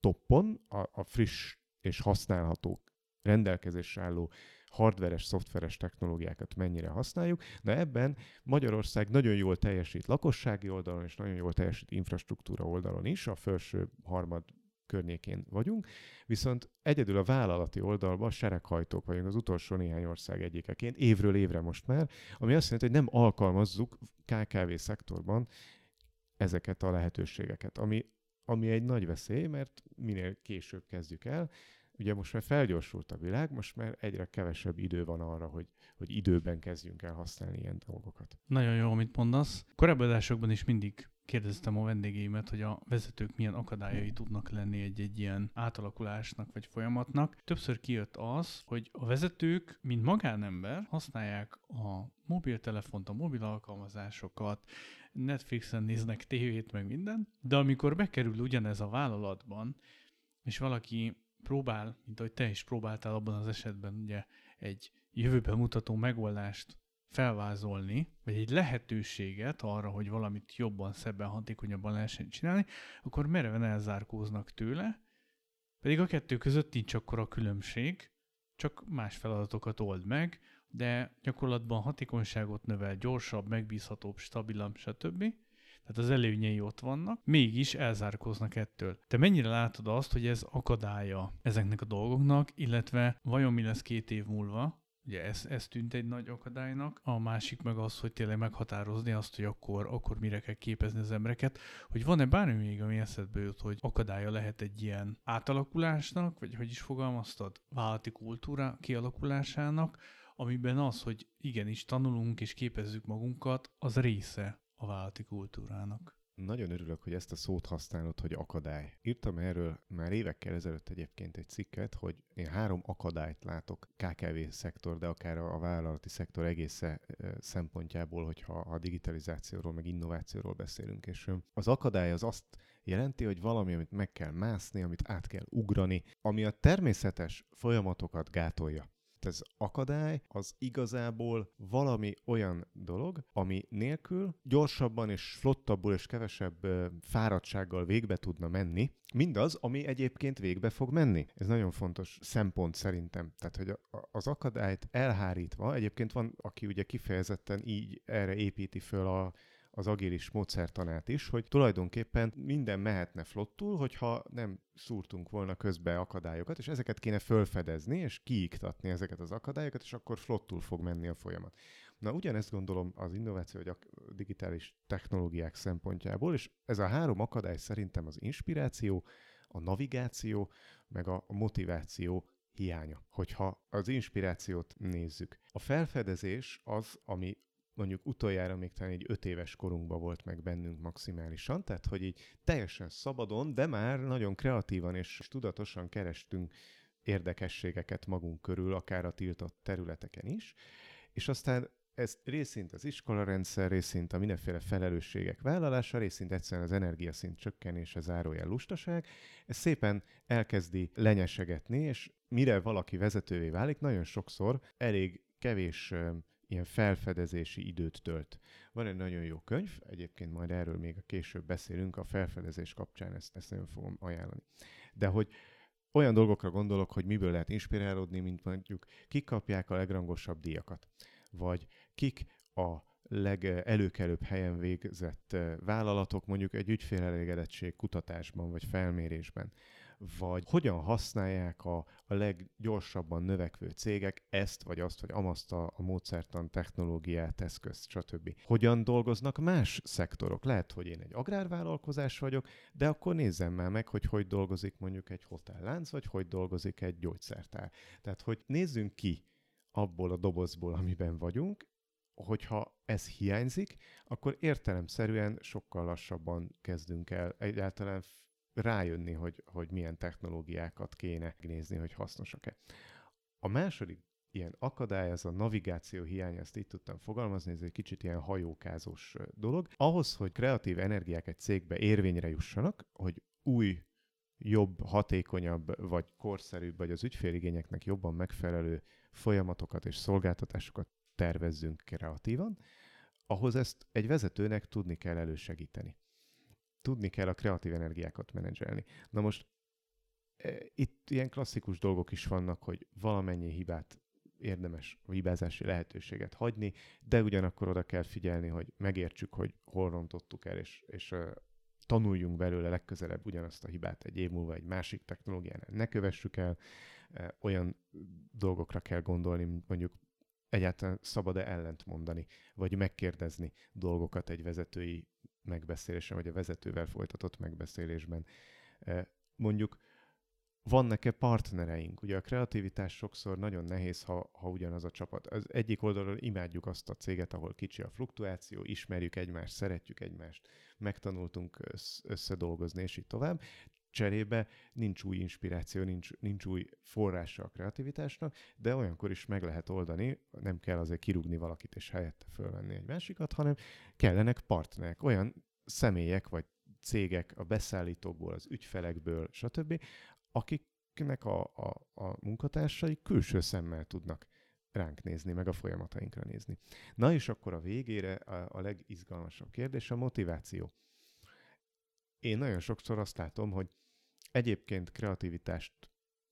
toppon, a, a friss és használható rendelkezésre álló hardveres, szoftveres technológiákat mennyire használjuk, de ebben Magyarország nagyon jól teljesít lakossági oldalon, és nagyon jól teljesít infrastruktúra oldalon is, a felső harmad környékén vagyunk, viszont egyedül a vállalati oldalban sereghajtók vagyunk az utolsó néhány ország egyikeként, évről évre most már, ami azt jelenti, hogy nem alkalmazzuk KKV szektorban ezeket a lehetőségeket, ami, ami egy nagy veszély, mert minél később kezdjük el, ugye most már felgyorsult a világ, most már egyre kevesebb idő van arra, hogy, hogy időben kezdjünk el használni ilyen dolgokat. Nagyon jó, amit mondasz. Korábbi adásokban is mindig kérdeztem a vendégeimet, hogy a vezetők milyen akadályai tudnak lenni egy-egy ilyen átalakulásnak vagy folyamatnak. Többször kijött az, hogy a vezetők, mint magánember, használják a mobiltelefont, a mobil alkalmazásokat, Netflixen néznek tévét, meg minden, de amikor bekerül ugyanez a vállalatban, és valaki próbál, mint ahogy te is próbáltál abban az esetben ugye egy jövőben mutató megoldást felvázolni, vagy egy lehetőséget arra, hogy valamit jobban, szebben, hatékonyabban lehessen csinálni, akkor mereven elzárkóznak tőle, pedig a kettő között nincs akkor a különbség, csak más feladatokat old meg, de gyakorlatban hatékonyságot növel, gyorsabb, megbízhatóbb, stabilabb, stb tehát az előnyei ott vannak, mégis elzárkóznak ettől. Te mennyire látod azt, hogy ez akadálya ezeknek a dolgoknak, illetve vajon mi lesz két év múlva, Ugye ez, ez tűnt egy nagy akadálynak, a másik meg az, hogy tényleg meghatározni azt, hogy akkor, akkor mire kell képezni az embereket, hogy van-e bármi még, ami eszedbe jut, hogy akadálya lehet egy ilyen átalakulásnak, vagy hogy is fogalmaztad, vállalati kultúra kialakulásának, amiben az, hogy igenis tanulunk és képezzük magunkat, az része a vállalati kultúrának. Nagyon örülök, hogy ezt a szót használod, hogy akadály. Írtam erről már évekkel ezelőtt egyébként egy cikket, hogy én három akadályt látok KKV szektor, de akár a vállalati szektor egész szempontjából, hogyha a digitalizációról, meg innovációról beszélünk. És az akadály az azt jelenti, hogy valami, amit meg kell mászni, amit át kell ugrani, ami a természetes folyamatokat gátolja ez akadály az igazából valami olyan dolog, ami nélkül gyorsabban és flottabbul és kevesebb fáradtsággal végbe tudna menni, mindaz, ami egyébként végbe fog menni. Ez nagyon fontos szempont szerintem. Tehát, hogy az akadályt elhárítva, egyébként van, aki ugye kifejezetten így erre építi föl a az agilis módszertanát is, hogy tulajdonképpen minden mehetne flottul, hogyha nem szúrtunk volna közbe akadályokat, és ezeket kéne fölfedezni, és kiiktatni ezeket az akadályokat, és akkor flottul fog menni a folyamat. Na, ugyanezt gondolom az innováció vagy a digitális technológiák szempontjából, és ez a három akadály szerintem az inspiráció, a navigáció, meg a motiváció hiánya, hogyha az inspirációt nézzük. A felfedezés az, ami mondjuk utoljára még talán egy öt éves korunkban volt meg bennünk maximálisan, tehát hogy így teljesen szabadon, de már nagyon kreatívan és tudatosan kerestünk érdekességeket magunk körül, akár a tiltott területeken is, és aztán ez részint az iskolarendszer, részint a mindenféle felelősségek vállalása, részint egyszerűen az energiaszint csökkenése, zárójel lustaság, ez szépen elkezdi lenyesegetni, és mire valaki vezetővé válik, nagyon sokszor elég kevés ilyen felfedezési időt tölt. Van egy nagyon jó könyv, egyébként majd erről még a később beszélünk, a felfedezés kapcsán ezt, ezt nagyon fogom ajánlani. De hogy olyan dolgokra gondolok, hogy miből lehet inspirálódni, mint mondjuk kik kapják a legrangosabb díjakat, vagy kik a legelőkelőbb helyen végzett eh, vállalatok mondjuk egy ügyfélelégedettség kutatásban vagy felmérésben vagy hogyan használják a, a leggyorsabban növekvő cégek ezt, vagy azt, vagy amazt a, a módszertan, technológiát, eszközt, stb. Hogyan dolgoznak más szektorok? Lehet, hogy én egy agrárvállalkozás vagyok, de akkor nézzem már meg, hogy hogy dolgozik mondjuk egy hotellánc, vagy hogy dolgozik egy gyógyszertár. Tehát, hogy nézzünk ki abból a dobozból, amiben vagyunk, hogyha ez hiányzik, akkor értelemszerűen sokkal lassabban kezdünk el egyáltalán rájönni, hogy, hogy milyen technológiákat kéne nézni, hogy hasznosak-e. A második ilyen akadály, az a navigáció hiány, ezt így tudtam fogalmazni, ez egy kicsit ilyen hajókázós dolog. Ahhoz, hogy kreatív energiák egy cégbe érvényre jussanak, hogy új, jobb, hatékonyabb, vagy korszerűbb, vagy az ügyféligényeknek jobban megfelelő folyamatokat és szolgáltatásokat tervezzünk kreatívan, ahhoz ezt egy vezetőnek tudni kell elősegíteni tudni kell a kreatív energiákat menedzselni. Na most e, itt ilyen klasszikus dolgok is vannak, hogy valamennyi hibát érdemes hibázási lehetőséget hagyni, de ugyanakkor oda kell figyelni, hogy megértsük, hogy hol rontottuk el, és, és uh, tanuljunk belőle legközelebb ugyanazt a hibát egy év múlva egy másik technológiánál. Ne kövessük el, uh, olyan dolgokra kell gondolni, mondjuk egyáltalán szabad-e ellent mondani, vagy megkérdezni dolgokat egy vezetői megbeszélésen, vagy a vezetővel folytatott megbeszélésben. E, mondjuk vannak-e partnereink? Ugye a kreativitás sokszor nagyon nehéz, ha, ha ugyanaz a csapat. Az egyik oldalról imádjuk azt a céget, ahol kicsi a fluktuáció, ismerjük egymást, szeretjük egymást, megtanultunk összedolgozni, és így tovább cserébe nincs új inspiráció, nincs, nincs új forrása a kreativitásnak, de olyankor is meg lehet oldani, nem kell azért kirúgni valakit és helyette fölvenni egy másikat, hanem kellenek partnerek, olyan személyek vagy cégek a beszállítókból, az ügyfelekből, stb., akiknek a, a, a munkatársai külső szemmel tudnak ránk nézni, meg a folyamatainkra nézni. Na és akkor a végére a, a legizgalmasabb kérdés a motiváció. Én nagyon sokszor azt látom, hogy egyébként kreativitást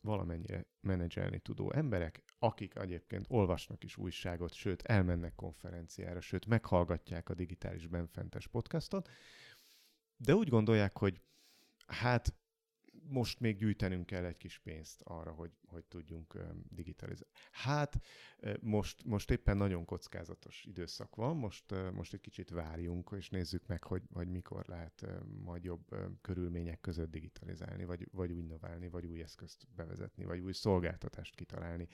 valamennyire menedzselni tudó emberek, akik egyébként olvasnak is újságot, sőt elmennek konferenciára, sőt meghallgatják a digitális benfentes podcastot, de úgy gondolják, hogy hát most még gyűjtenünk kell egy kis pénzt arra, hogy, hogy tudjunk digitalizálni. Hát most, most éppen nagyon kockázatos időszak van, most, most egy kicsit várjunk, és nézzük meg, hogy, hogy mikor lehet majd jobb körülmények között digitalizálni, vagy, vagy úgy növelni, vagy új eszközt bevezetni, vagy új szolgáltatást kitalálni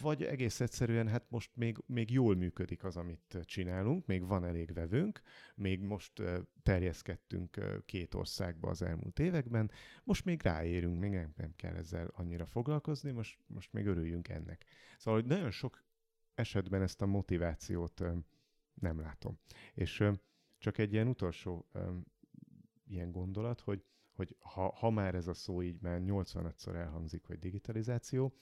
vagy egész egyszerűen hát most még, még jól működik az, amit csinálunk, még van elég vevőnk, még most terjeszkedtünk két országba az elmúlt években, most még ráérünk, még nem, nem kell ezzel annyira foglalkozni, most, most még örüljünk ennek. Szóval, hogy nagyon sok esetben ezt a motivációt nem látom. És csak egy ilyen utolsó ilyen gondolat, hogy, hogy ha, ha már ez a szó így már 85-szor elhangzik, hogy digitalizáció,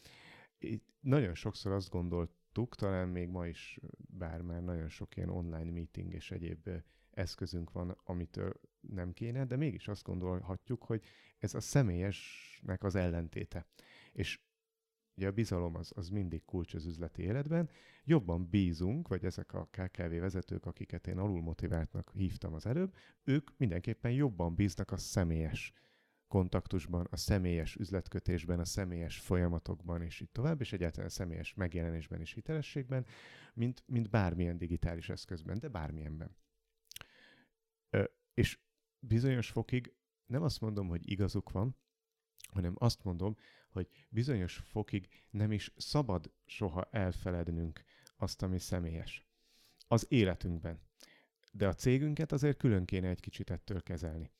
itt nagyon sokszor azt gondoltuk, talán még ma is, bár már nagyon sok ilyen online meeting és egyéb eszközünk van, amitől nem kéne, de mégis azt gondolhatjuk, hogy ez a személyesnek az ellentéte. És ugye a bizalom az, az mindig kulcs az üzleti életben, jobban bízunk, vagy ezek a KKV vezetők, akiket én alul motiváltnak hívtam az előbb, ők mindenképpen jobban bíznak a személyes kontaktusban, a személyes üzletkötésben, a személyes folyamatokban, és így tovább, és egyáltalán a személyes megjelenésben és hitelességben, mint, mint bármilyen digitális eszközben, de bármilyenben. Ö, és bizonyos fokig nem azt mondom, hogy igazuk van, hanem azt mondom, hogy bizonyos fokig nem is szabad soha elfelednünk azt, ami személyes. Az életünkben. De a cégünket azért külön kéne egy kicsit ettől kezelni.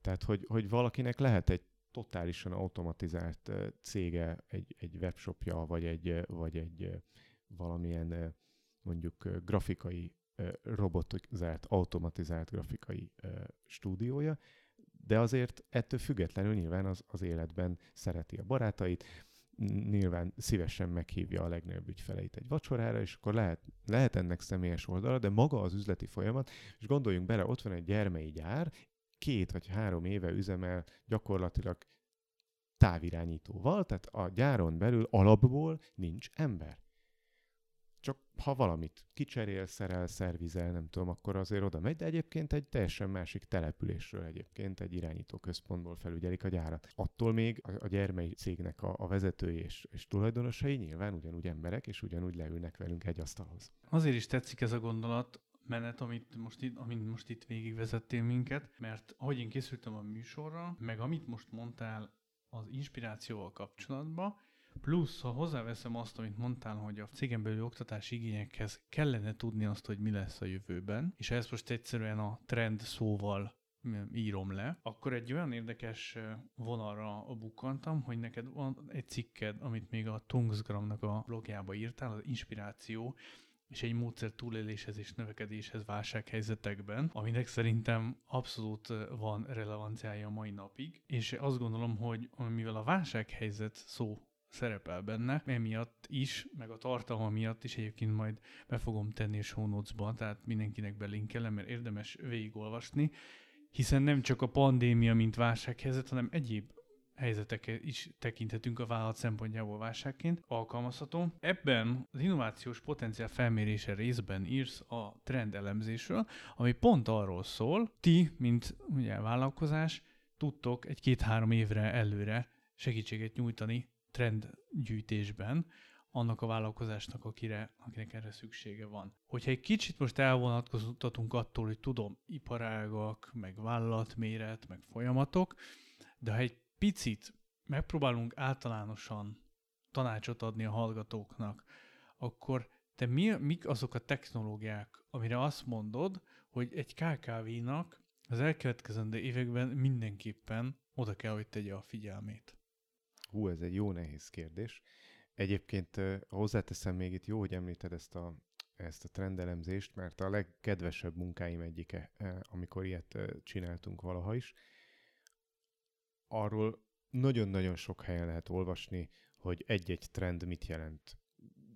Tehát, hogy, hogy valakinek lehet egy totálisan automatizált cége, egy, egy webshopja, vagy egy, vagy egy valamilyen mondjuk grafikai, robotizált, automatizált grafikai stúdiója, de azért ettől függetlenül nyilván az, az életben szereti a barátait, nyilván szívesen meghívja a legnagyobb ügyfeleit egy vacsorára, és akkor lehet, lehet ennek személyes oldala, de maga az üzleti folyamat, és gondoljunk bele, ott van egy gyermei gyár, két vagy három éve üzemel gyakorlatilag távirányítóval, tehát a gyáron belül alapból nincs ember. Csak ha valamit kicserél, szerel, szervizel, nem tudom, akkor azért oda megy, de egyébként egy teljesen másik településről egyébként egy irányító központból felügyelik a gyárat. Attól még a, a gyermei cégnek a, a vezetői és, és tulajdonosai nyilván ugyanúgy emberek, és ugyanúgy leülnek velünk egy asztalhoz. Azért is tetszik ez a gondolat, menet, amit most itt, amit most itt végigvezettél minket, mert ahogy én készültem a műsorra, meg amit most mondtál az inspirációval kapcsolatban, plusz ha hozzáveszem azt, amit mondtál, hogy a cégen belül oktatási igényekhez kellene tudni azt, hogy mi lesz a jövőben, és ezt most egyszerűen a trend szóval írom le, akkor egy olyan érdekes vonalra bukkantam, hogy neked van egy cikked, amit még a Tungsgramnak a blogjába írtál, az inspiráció, és egy módszer túléléshez és növekedéshez válsághelyzetekben, aminek szerintem abszolút van relevanciája a mai napig, és azt gondolom, hogy mivel a válsághelyzet szó szerepel benne, emiatt is, meg a tartalma miatt is egyébként majd be fogom tenni a show tehát mindenkinek belinkelem, mert érdemes végigolvasni, hiszen nem csak a pandémia, mint válsághelyzet, hanem egyéb helyzetek is tekinthetünk a vállalat szempontjából válságként alkalmazható. Ebben az innovációs potenciál felmérése részben írsz a trend elemzésről, ami pont arról szól, ti, mint ugye vállalkozás, tudtok egy két-három évre előre segítséget nyújtani trendgyűjtésben, annak a vállalkozásnak, akire, akinek erre szüksége van. Hogyha egy kicsit most elvonatkoztatunk attól, hogy tudom, iparágak, meg vállalatméret, meg folyamatok, de ha egy picit megpróbálunk általánosan tanácsot adni a hallgatóknak, akkor te mi, mik azok a technológiák, amire azt mondod, hogy egy KKV-nak az elkövetkezendő években mindenképpen oda kell, hogy tegye a figyelmét? Hú, ez egy jó nehéz kérdés. Egyébként hozzáteszem még itt jó, hogy említed ezt a, ezt a trendelemzést, mert a legkedvesebb munkáim egyike, amikor ilyet csináltunk valaha is, arról nagyon-nagyon sok helyen lehet olvasni, hogy egy-egy trend mit jelent.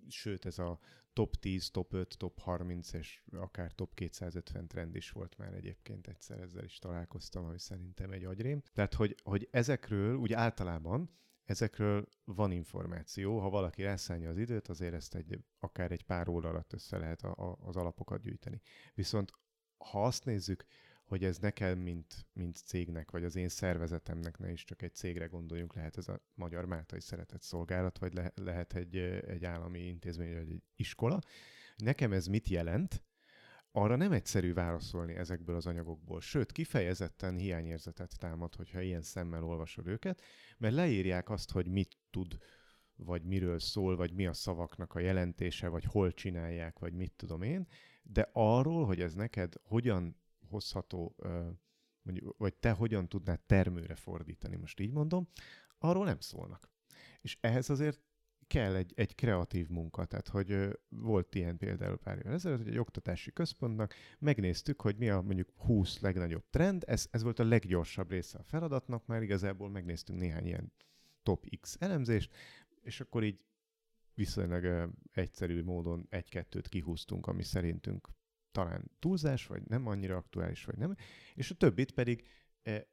Sőt, ez a top 10, top 5, top 30 és akár top 250 trend is volt már egyébként egyszer ezzel is találkoztam, ami szerintem egy agyrém. Tehát, hogy, hogy ezekről úgy általában ezekről van információ, ha valaki elszállja az időt, azért ezt egy, akár egy pár óra alatt össze lehet a, a, az alapokat gyűjteni. Viszont ha azt nézzük, hogy ez nekem, mint, mint cégnek, vagy az én szervezetemnek, ne is csak egy cégre gondoljunk, lehet ez a Magyar Máltai Szeretett Szolgálat, vagy le, lehet egy, egy állami intézmény, vagy egy iskola. Nekem ez mit jelent? Arra nem egyszerű válaszolni ezekből az anyagokból, sőt, kifejezetten hiányérzetet támad, hogyha ilyen szemmel olvasod őket, mert leírják azt, hogy mit tud, vagy miről szól, vagy mi a szavaknak a jelentése, vagy hol csinálják, vagy mit tudom én, de arról, hogy ez neked hogyan hozható, mondjuk, vagy te hogyan tudnád termőre fordítani, most így mondom, arról nem szólnak. És ehhez azért kell egy, egy kreatív munka, tehát hogy volt ilyen például pár évvel ezelőtt, hogy egy oktatási központnak megnéztük, hogy mi a mondjuk 20 legnagyobb trend, ez, ez volt a leggyorsabb része a feladatnak, már igazából megnéztünk néhány ilyen top X elemzést, és akkor így viszonylag egyszerű módon egy-kettőt kihúztunk, ami szerintünk talán túlzás, vagy nem annyira aktuális, vagy nem, és a többit pedig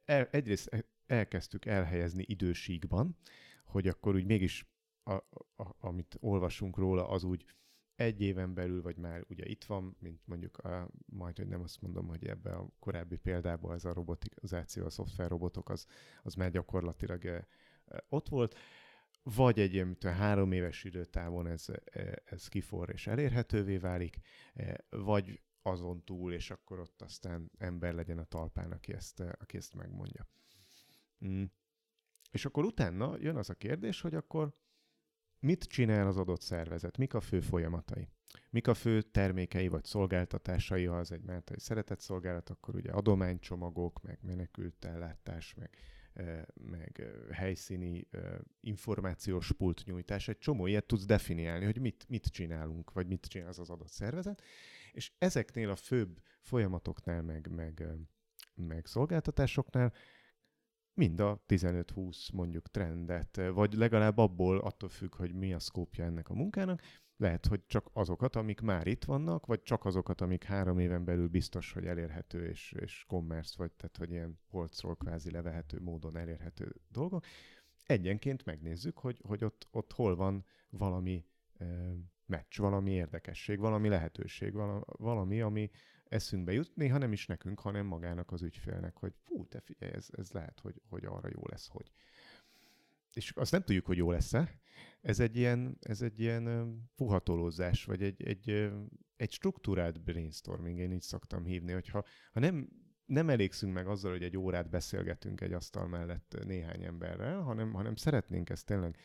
el, egyrészt elkezdtük elhelyezni idősíkban, hogy akkor úgy mégis a, a, amit olvasunk róla, az úgy egy éven belül, vagy már ugye itt van, mint mondjuk a, majd, hogy nem azt mondom, hogy ebbe a korábbi példában ez a robotizáció, a szoftverrobotok, az, az már gyakorlatilag e, e, ott volt, vagy egy ilyen három éves időtávon ez, e, ez kifor és elérhetővé válik, e, vagy azon túl, és akkor ott aztán ember legyen a talpán, aki ezt, aki ezt megmondja. Mm. És akkor utána jön az a kérdés, hogy akkor mit csinál az adott szervezet, mik a fő folyamatai, mik a fő termékei vagy szolgáltatásai, ha az egy mert egy szeretett szolgálat, akkor ugye adománycsomagok, meg menekültellátás, meg, meg helyszíni információs pult nyújtás, egy csomó ilyet tudsz definiálni, hogy mit, mit csinálunk, vagy mit csinál az adott szervezet, és ezeknél a főbb folyamatoknál, meg, meg, meg szolgáltatásoknál mind a 15-20 mondjuk trendet, vagy legalább abból attól függ, hogy mi a szkópja ennek a munkának, lehet, hogy csak azokat, amik már itt vannak, vagy csak azokat, amik három éven belül biztos, hogy elérhető és, és commerce, vagy tehát, hogy ilyen polcról kvázi levehető módon elérhető dolgok. Egyenként megnézzük, hogy, hogy ott, ott hol van valami meccs, valami érdekesség, valami lehetőség, valami, ami eszünkbe jut, néha nem is nekünk, hanem magának az ügyfélnek, hogy fú, te figyelj, ez, ez lehet, hogy, hogy arra jó lesz, hogy. És azt nem tudjuk, hogy jó lesz-e. Ez egy ilyen, ez egy ilyen puhatolózás, vagy egy, egy, egy struktúrált brainstorming, én így szoktam hívni, hogyha ha nem, nem elégszünk meg azzal, hogy egy órát beszélgetünk egy asztal mellett néhány emberrel, hanem, hanem szeretnénk ezt tényleg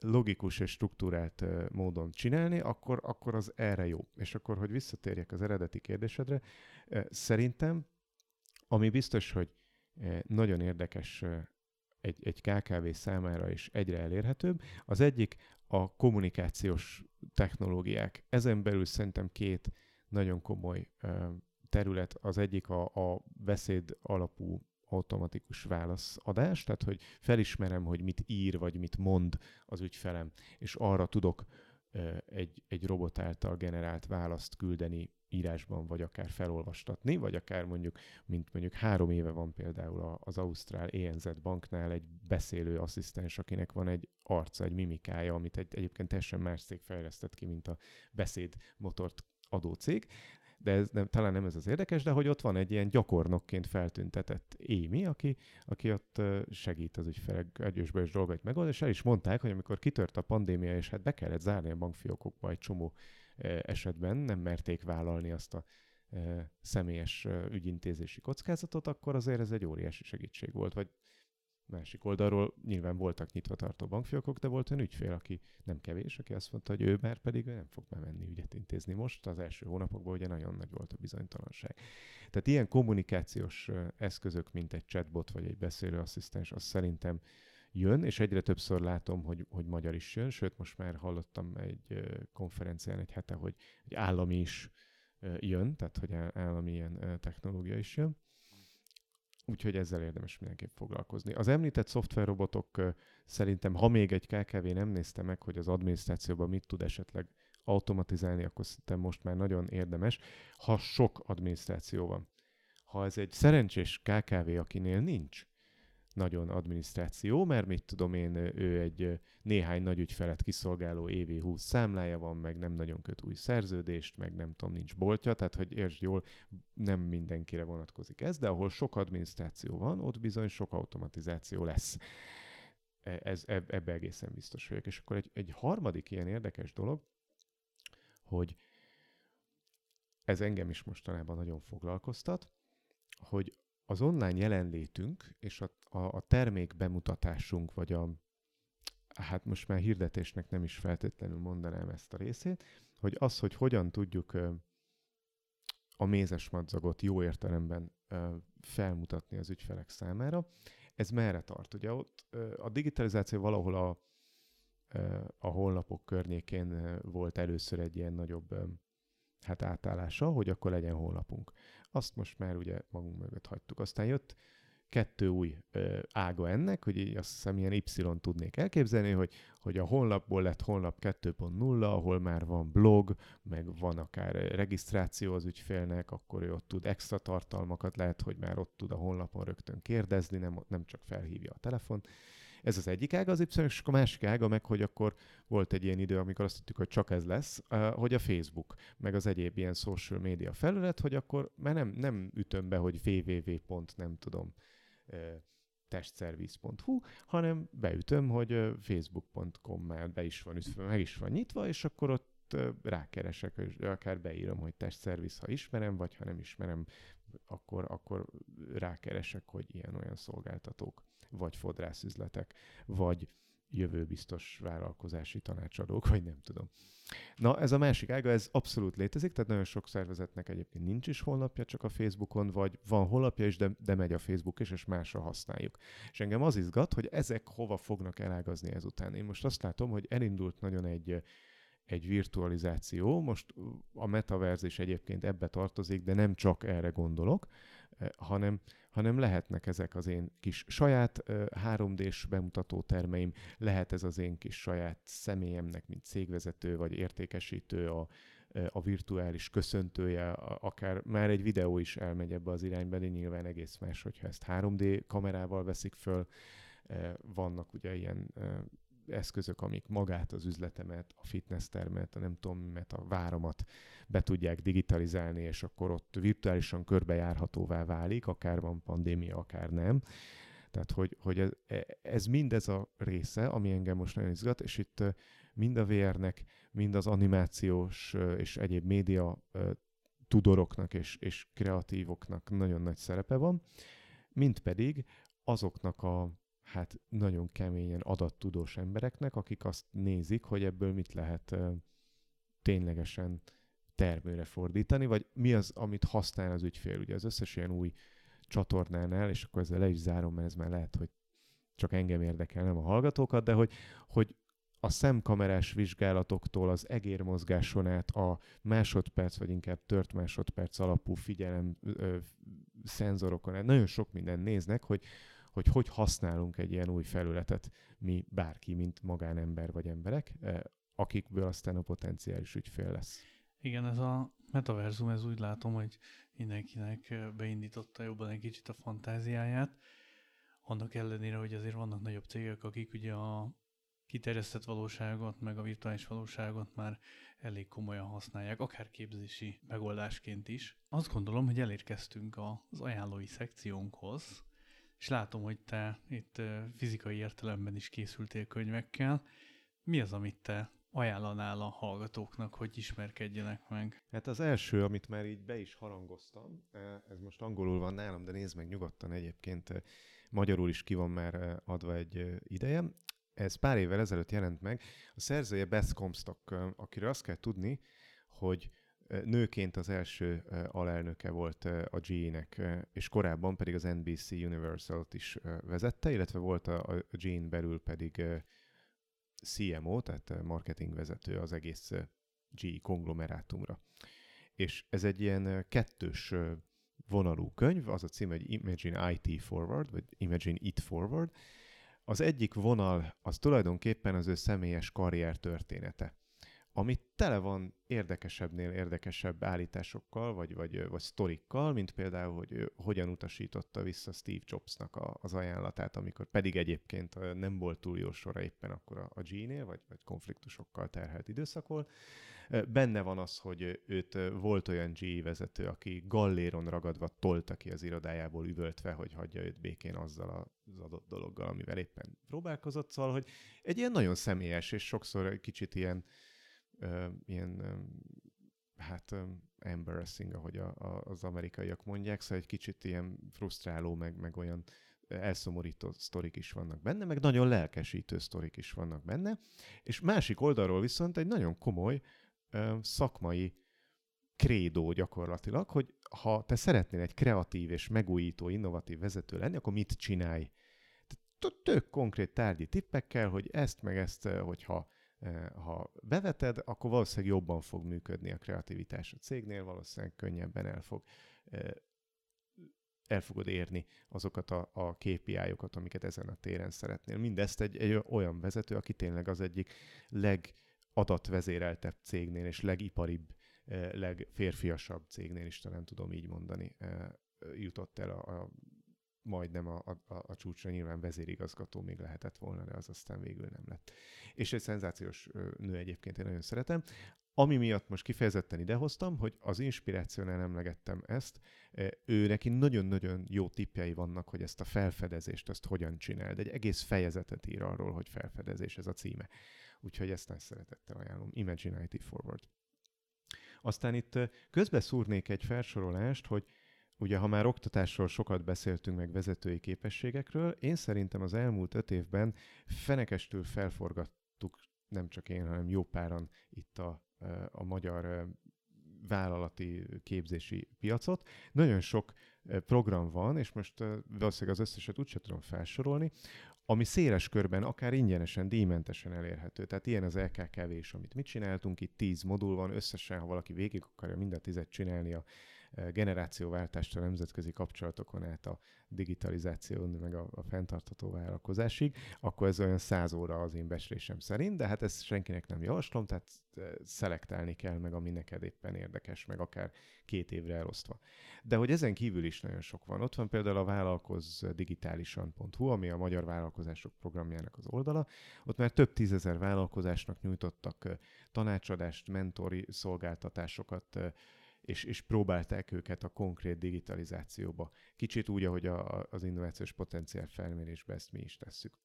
logikus és struktúrált módon csinálni, akkor, akkor az erre jó. És akkor, hogy visszatérjek az eredeti kérdésedre, szerintem, ami biztos, hogy nagyon érdekes egy, egy KKV számára is egyre elérhetőbb, az egyik a kommunikációs technológiák. Ezen belül szerintem két nagyon komoly terület, az egyik a, a beszéd alapú automatikus válaszadás, tehát hogy felismerem, hogy mit ír, vagy mit mond az ügyfelem, és arra tudok egy, egy robot által generált választ küldeni írásban, vagy akár felolvastatni, vagy akár mondjuk, mint mondjuk három éve van például az Ausztrál ENZ banknál egy beszélő asszisztens, akinek van egy arca, egy mimikája, amit egy, egyébként teljesen más cég fejlesztett ki, mint a beszédmotort adó cég, de ez nem, talán nem ez az érdekes, de hogy ott van egy ilyen gyakornokként feltüntetett Émi, aki, aki ott segít az ügyfelek és dolgait megoldani, és el is mondták, hogy amikor kitört a pandémia, és hát be kellett zárni a bankfiókokba egy csomó esetben, nem merték vállalni azt a személyes ügyintézési kockázatot, akkor azért ez egy óriási segítség volt, vagy Másik oldalról nyilván voltak nyitva tartó bankfiókok, de volt olyan ügyfél, aki nem kevés, aki azt mondta, hogy ő már pedig nem fog bemenni ügyet intézni most. Az első hónapokban ugye nagyon nagy volt a bizonytalanság. Tehát ilyen kommunikációs eszközök, mint egy chatbot vagy egy beszélőasszisztens, az szerintem jön, és egyre többször látom, hogy, hogy magyar is jön, sőt most már hallottam egy konferencián egy hete, hogy egy állami is jön, tehát hogy állami ilyen technológia is jön. Úgyhogy ezzel érdemes mindenképp foglalkozni. Az említett szoftverrobotok szerintem, ha még egy KKV nem nézte meg, hogy az adminisztrációban mit tud esetleg automatizálni, akkor szerintem most már nagyon érdemes, ha sok adminisztráció van. Ha ez egy szerencsés KKV, akinél nincs, nagyon adminisztráció, mert mit tudom én, ő egy néhány nagy ügyfelet kiszolgáló évi 20 számlája van, meg nem nagyon köt új szerződést, meg nem tudom, nincs boltja, tehát hogy értsd jól, nem mindenkire vonatkozik ez, de ahol sok adminisztráció van, ott bizony sok automatizáció lesz. E, ez, ebbe egészen biztos vagyok. És akkor egy, egy harmadik ilyen érdekes dolog, hogy ez engem is mostanában nagyon foglalkoztat, hogy az online jelenlétünk és a, a, a termék bemutatásunk, vagy a, hát most már hirdetésnek nem is feltétlenül mondanám ezt a részét, hogy az, hogy hogyan tudjuk a mézes madzagot jó értelemben felmutatni az ügyfelek számára, ez merre tart? Ugye ott a digitalizáció valahol a, a honlapok környékén volt először egy ilyen nagyobb hát átállása, hogy akkor legyen honlapunk. Azt most már ugye magunk mögött hagytuk. Aztán jött kettő új ö, ága ennek, hogy így azt hiszem ilyen Y tudnék elképzelni, hogy, hogy a honlapból lett honlap 2.0, ahol már van blog, meg van akár regisztráció az ügyfélnek, akkor ő ott tud extra tartalmakat, lehet, hogy már ott tud a honlapon rögtön kérdezni, nem, nem csak felhívja a telefon. Ez az egyik ága az Y, és a másik ága meg, hogy akkor volt egy ilyen idő, amikor azt tudtuk, hogy csak ez lesz, hogy a Facebook, meg az egyéb ilyen social media felület, hogy akkor már nem, nem ütöm be, hogy www. nem tudom, testservice.hu, hanem beütöm, hogy facebook.com már be is van meg is van nyitva, és akkor ott rákeresek, és akár beírom, hogy testszerviz, ha ismerem, vagy ha nem ismerem, akkor, akkor rákeresek, hogy ilyen-olyan szolgáltatók vagy fodrászüzletek, vagy jövőbiztos vállalkozási tanácsadók, vagy nem tudom. Na, ez a másik ága, ez abszolút létezik, tehát nagyon sok szervezetnek egyébként nincs is honlapja, csak a Facebookon, vagy van honlapja is, de, de megy a Facebook is, és másra használjuk. És engem az izgat, hogy ezek hova fognak elágazni ezután. Én most azt látom, hogy elindult nagyon egy, egy virtualizáció, most a metaverse is egyébként ebbe tartozik, de nem csak erre gondolok, eh, hanem hanem lehetnek ezek az én kis saját 3D-s bemutató termeim, lehet ez az én kis saját személyemnek, mint cégvezető vagy értékesítő, a, a virtuális köszöntője, akár már egy videó is elmegy ebbe az irányba, de nyilván egész más, hogyha ezt 3D kamerával veszik föl, vannak ugye ilyen eszközök, amik magát az üzletemet, a fitness termet, a nem tudom mimet, a váromat be tudják digitalizálni, és akkor ott virtuálisan körbejárhatóvá válik, akár van pandémia, akár nem. Tehát, hogy, hogy ez, ez mind a része, ami engem most nagyon izgat, és itt mind a VR-nek, mind az animációs és egyéb média tudoroknak és, és kreatívoknak nagyon nagy szerepe van, mint pedig azoknak a hát nagyon keményen adattudós embereknek, akik azt nézik, hogy ebből mit lehet ténylegesen termőre fordítani, vagy mi az, amit használ az ügyfél. Ugye az összes ilyen új csatornánál, és akkor ezzel le is zárom, mert ez már lehet, hogy csak engem érdekel, nem a hallgatókat, de hogy, hogy a szemkamerás vizsgálatoktól az egérmozgáson át a másodperc, vagy inkább tört másodperc alapú figyelem ö, szenzorokon át nagyon sok minden néznek, hogy, hogy hogy használunk egy ilyen új felületet mi bárki, mint magánember vagy emberek, akikből aztán a potenciális ügyfél lesz. Igen, ez a metaverzum, ez úgy látom, hogy mindenkinek beindította jobban egy kicsit a fantáziáját, annak ellenére, hogy azért vannak nagyobb cégek, akik ugye a kiterjesztett valóságot, meg a virtuális valóságot már elég komolyan használják, akár képzési megoldásként is. Azt gondolom, hogy elérkeztünk az ajánlói szekciónkhoz, és látom, hogy te itt fizikai értelemben is készültél könyvekkel. Mi az, amit te ajánlanál a hallgatóknak, hogy ismerkedjenek meg? Hát az első, amit már így be is harangoztam, ez most angolul van nálam, de nézd meg nyugodtan egyébként, magyarul is ki van már adva egy ideje. Ez pár évvel ezelőtt jelent meg. A szerzője Beth Comstock, akiről azt kell tudni, hogy nőként az első alelnöke volt a GE-nek, és korábban pedig az NBC Universal-t is vezette, illetve volt a GE-n belül pedig CMO, tehát marketingvezető az egész GE konglomerátumra. És ez egy ilyen kettős vonalú könyv, az a cím, hogy Imagine IT Forward, vagy Imagine It Forward. Az egyik vonal az tulajdonképpen az ő személyes karrier története ami tele van érdekesebbnél érdekesebb állításokkal, vagy, vagy, vagy sztorikkal, mint például, hogy hogyan utasította vissza Steve Jobsnak a, az ajánlatát, amikor pedig egyébként nem volt túl jó sora éppen akkor a, a G-nél, vagy, vagy konfliktusokkal terhelt időszakol. Benne van az, hogy őt volt olyan G vezető, aki galléron ragadva tolta ki az irodájából üvöltve, hogy hagyja őt békén azzal az adott dologgal, amivel éppen próbálkozott. Szóval, hogy egy ilyen nagyon személyes, és sokszor kicsit ilyen ilyen, hát embarrassing, ahogy a, a, az amerikaiak mondják, szóval egy kicsit ilyen frusztráló, meg, meg olyan elszomorító sztorik is vannak benne, meg nagyon lelkesítő sztorik is vannak benne, és másik oldalról viszont egy nagyon komoly uh, szakmai krédó gyakorlatilag, hogy ha te szeretnél egy kreatív és megújító, innovatív vezető lenni, akkor mit csinálj? Tök konkrét tárgyi tippekkel, hogy ezt meg ezt, hogyha ha beveted, akkor valószínűleg jobban fog működni a kreativitás a cégnél, valószínűleg könnyebben el fog el fogod érni azokat a, a KPI-okat, amiket ezen a téren szeretnél. Mindezt egy, egy olyan vezető, aki tényleg az egyik legadatvezéreltebb cégnél és legiparibb, legférfiasabb cégnél is talán tudom így mondani, jutott el a, a majdnem a, a, a csúcsra nyilván vezérigazgató még lehetett volna, de az aztán végül nem lett. És egy szenzációs nő egyébként, én nagyon szeretem. Ami miatt most kifejezetten idehoztam, hogy az inspirációnál emlegettem ezt, ő neki nagyon-nagyon jó tippjei vannak, hogy ezt a felfedezést, ezt hogyan csináld. Egy egész fejezetet ír arról, hogy felfedezés ez a címe. Úgyhogy ezt nagy szeretettel ajánlom. Imaginity Forward. Aztán itt közbe szúrnék egy felsorolást, hogy Ugye, ha már oktatásról sokat beszéltünk meg vezetői képességekről, én szerintem az elmúlt öt évben fenekestül felforgattuk, nem csak én, hanem jó páran itt a, a magyar vállalati képzési piacot. Nagyon sok program van, és most valószínűleg az összeset úgyse tudom felsorolni, ami széles körben, akár ingyenesen, díjmentesen elérhető. Tehát ilyen az LKKV is, amit mit csináltunk, itt tíz modul van, összesen, ha valaki végig akarja mind a tizet csinálni a generációváltást a nemzetközi kapcsolatokon át a digitalizáción, meg a, a fenntartható vállalkozásig, akkor ez olyan száz óra az én becslésem szerint, de hát ezt senkinek nem javaslom, tehát szelektálni kell meg, ami neked éppen érdekes, meg akár két évre elosztva. De hogy ezen kívül is nagyon sok van. Ott van például a vállalkozdigitálisan.hu, ami a Magyar Vállalkozások programjának az oldala. Ott már több tízezer vállalkozásnak nyújtottak tanácsadást, mentori szolgáltatásokat, és, és próbálták őket a konkrét digitalizációba. Kicsit úgy, ahogy a, az innovációs potenciál felmérésbe ezt mi is tesszük.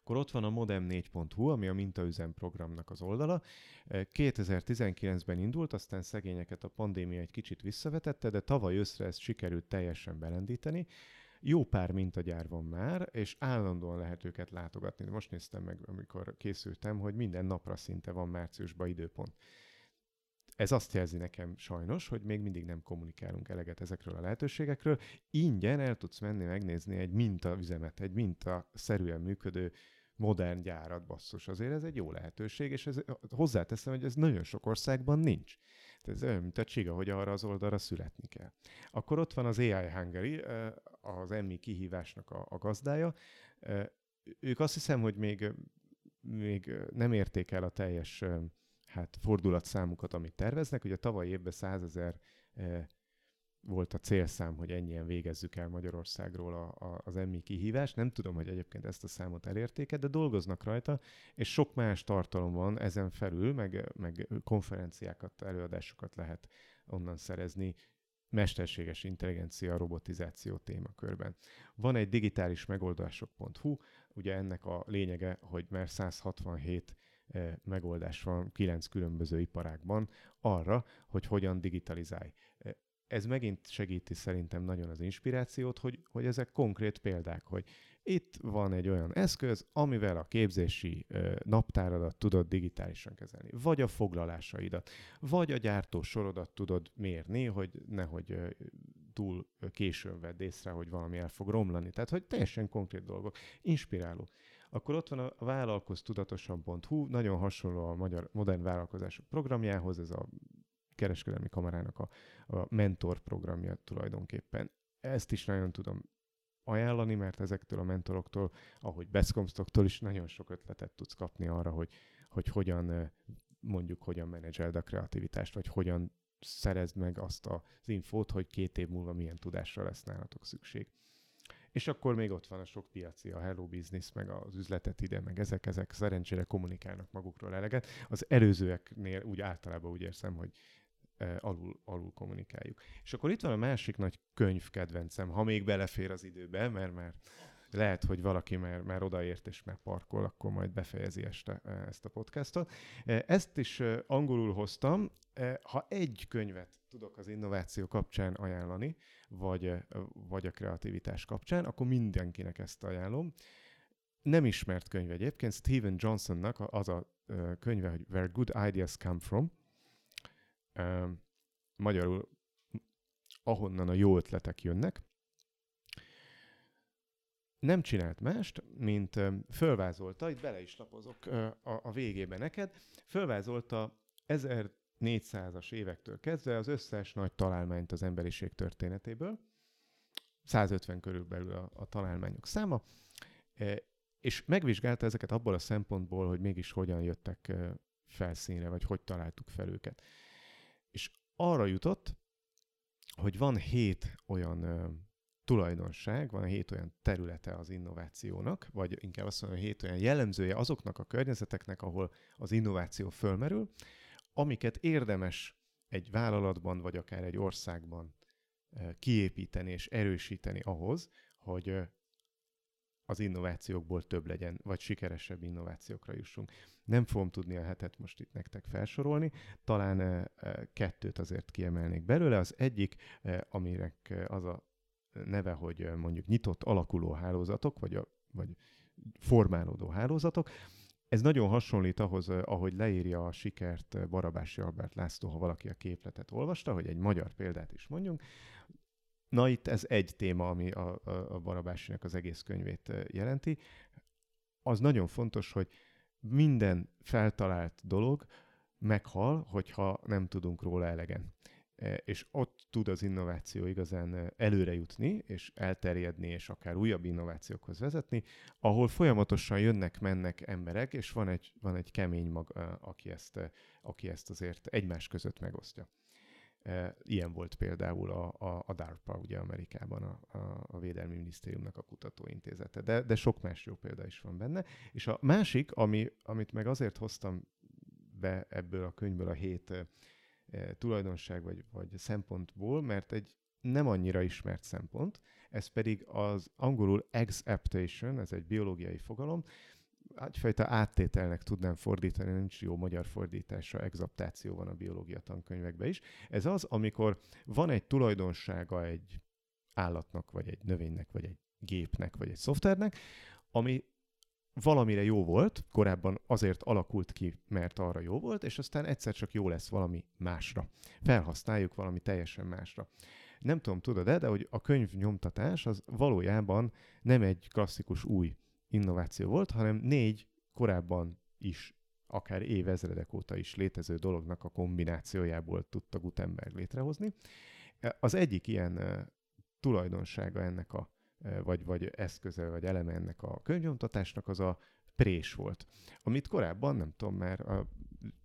Akkor ott van a modem4.hu, ami a mintaüzem programnak az oldala. 2019-ben indult, aztán szegényeket a pandémia egy kicsit visszavetette, de tavaly őszre ezt sikerült teljesen belendíteni. Jó pár mintagyár van már, és állandóan lehet őket látogatni. Most néztem meg, amikor készültem, hogy minden napra szinte van márciusban időpont. Ez azt jelzi nekem sajnos, hogy még mindig nem kommunikálunk eleget ezekről a lehetőségekről. Ingyen el tudsz menni megnézni egy mintaüzemet, egy minta szerűen működő modern gyárat, basszus. Azért ez egy jó lehetőség, és ez, hozzáteszem, hogy ez nagyon sok országban nincs. Tehát ez olyan, mint a csiga, hogy arra az oldalra születni kell. Akkor ott van az AI Hungary, az emmi kihívásnak a, a gazdája. Ők azt hiszem, hogy még, még nem érték el a teljes hát fordulatszámukat, amit terveznek. Ugye tavaly évben 100 ezer e, volt a célszám, hogy ennyien végezzük el Magyarországról a, a, az emmi kihívást. Nem tudom, hogy egyébként ezt a számot elérték de dolgoznak rajta, és sok más tartalom van ezen felül, meg, meg konferenciákat, előadásokat lehet onnan szerezni, mesterséges intelligencia, robotizáció témakörben. Van egy digitális megoldások.hu, ugye ennek a lényege, hogy már 167 Eh, megoldás van kilenc különböző iparágban arra, hogy hogyan digitalizálj. Ez megint segíti szerintem nagyon az inspirációt, hogy, hogy ezek konkrét példák, hogy itt van egy olyan eszköz, amivel a képzési ö, naptáradat tudod digitálisan kezelni, vagy a foglalásaidat, vagy a gyártó sorodat tudod mérni, hogy nehogy ö, túl későn vedd észre, hogy valami el fog romlani. Tehát, hogy teljesen konkrét dolgok. Inspiráló. Akkor ott van a vállalkoztudatosan.hu, nagyon hasonló a magyar modern vállalkozások programjához, ez a kereskedelmi kamarának a, a mentor programja tulajdonképpen. Ezt is nagyon tudom ajánlani, mert ezektől a mentoroktól, ahogy Beszkomstoktól is nagyon sok ötletet tudsz kapni arra, hogy, hogy hogyan mondjuk hogyan menedzseld a kreativitást, vagy hogyan szerezd meg azt az infót, hogy két év múlva milyen tudásra lesz nálatok szükség. És akkor még ott van a sok piaci, a Hello Business, meg az üzletet ide, meg ezek, ezek szerencsére kommunikálnak magukról eleget. Az előzőeknél úgy általában úgy érzem, hogy e, alul, alul kommunikáljuk. És akkor itt van a másik nagy könyv kedvencem, ha még belefér az időbe, mert már lehet, hogy valaki már, már odaért és már parkol, akkor majd befejezi este e, ezt a podcastot. E, ezt is e, angolul hoztam. Ha egy könyvet tudok az innováció kapcsán ajánlani, vagy, vagy a kreativitás kapcsán, akkor mindenkinek ezt ajánlom. Nem ismert könyv egyébként, Steven Johnsonnak az a könyve, hogy Where Good Ideas Come From. Magyarul ahonnan a jó ötletek jönnek nem csinált mást, mint fölvázolta, itt bele is lapozok a, a végébe neked, fölvázolta 1400-as évektől kezdve az összes nagy találmányt az emberiség történetéből, 150 körülbelül a, a találmányok száma, és megvizsgálta ezeket abból a szempontból, hogy mégis hogyan jöttek felszínre, vagy hogy találtuk fel őket. És arra jutott, hogy van hét olyan tulajdonság, van hét olyan területe az innovációnak, vagy inkább azt mondom, hét olyan jellemzője azoknak a környezeteknek, ahol az innováció fölmerül, amiket érdemes egy vállalatban, vagy akár egy országban kiépíteni és erősíteni ahhoz, hogy az innovációkból több legyen, vagy sikeresebb innovációkra jussunk. Nem fogom tudni a hetet most itt nektek felsorolni, talán kettőt azért kiemelnék belőle. Az egyik, aminek az a neve, hogy mondjuk nyitott alakuló hálózatok, vagy, a, vagy formálódó hálózatok. Ez nagyon hasonlít ahhoz, ahogy leírja a sikert Barabási Albert László, ha valaki a képletet olvasta, hogy egy magyar példát is mondjunk. Na itt ez egy téma, ami a, a, Barabásinak az egész könyvét jelenti. Az nagyon fontos, hogy minden feltalált dolog meghal, hogyha nem tudunk róla elegen. E, és ott tud az innováció igazán e, előre jutni, és elterjedni, és akár újabb innovációkhoz vezetni, ahol folyamatosan jönnek-mennek emberek, és van egy, van egy kemény mag, e, aki ezt, aki ezt azért egymás között megosztja. Ilyen volt például a, a, a DARPA, ugye Amerikában a, a, a Védelmi Minisztériumnak a kutatóintézete, de, de sok más jó példa is van benne. És a másik, ami, amit meg azért hoztam be ebből a könyvből a hét tulajdonság vagy, vagy szempontból, mert egy nem annyira ismert szempont, ez pedig az angolul exaptation, ez egy biológiai fogalom, egyfajta áttételnek tudnám fordítani, nincs jó magyar fordítása, exaptáció van a biológia tankönyvekben is. Ez az, amikor van egy tulajdonsága egy állatnak, vagy egy növénynek, vagy egy gépnek, vagy egy szoftvernek, ami valamire jó volt, korábban azért alakult ki, mert arra jó volt, és aztán egyszer csak jó lesz valami másra. Felhasználjuk valami teljesen másra. Nem tudom, tudod-e, de hogy a könyv nyomtatás az valójában nem egy klasszikus új innováció volt, hanem négy korábban is, akár évezredek óta is létező dolognak a kombinációjából tudta Gutenberg létrehozni. Az egyik ilyen tulajdonsága ennek a vagy, vagy eszköze, vagy eleme ennek a könyvnyomtatásnak az a prés volt, amit korábban, nem tudom, már a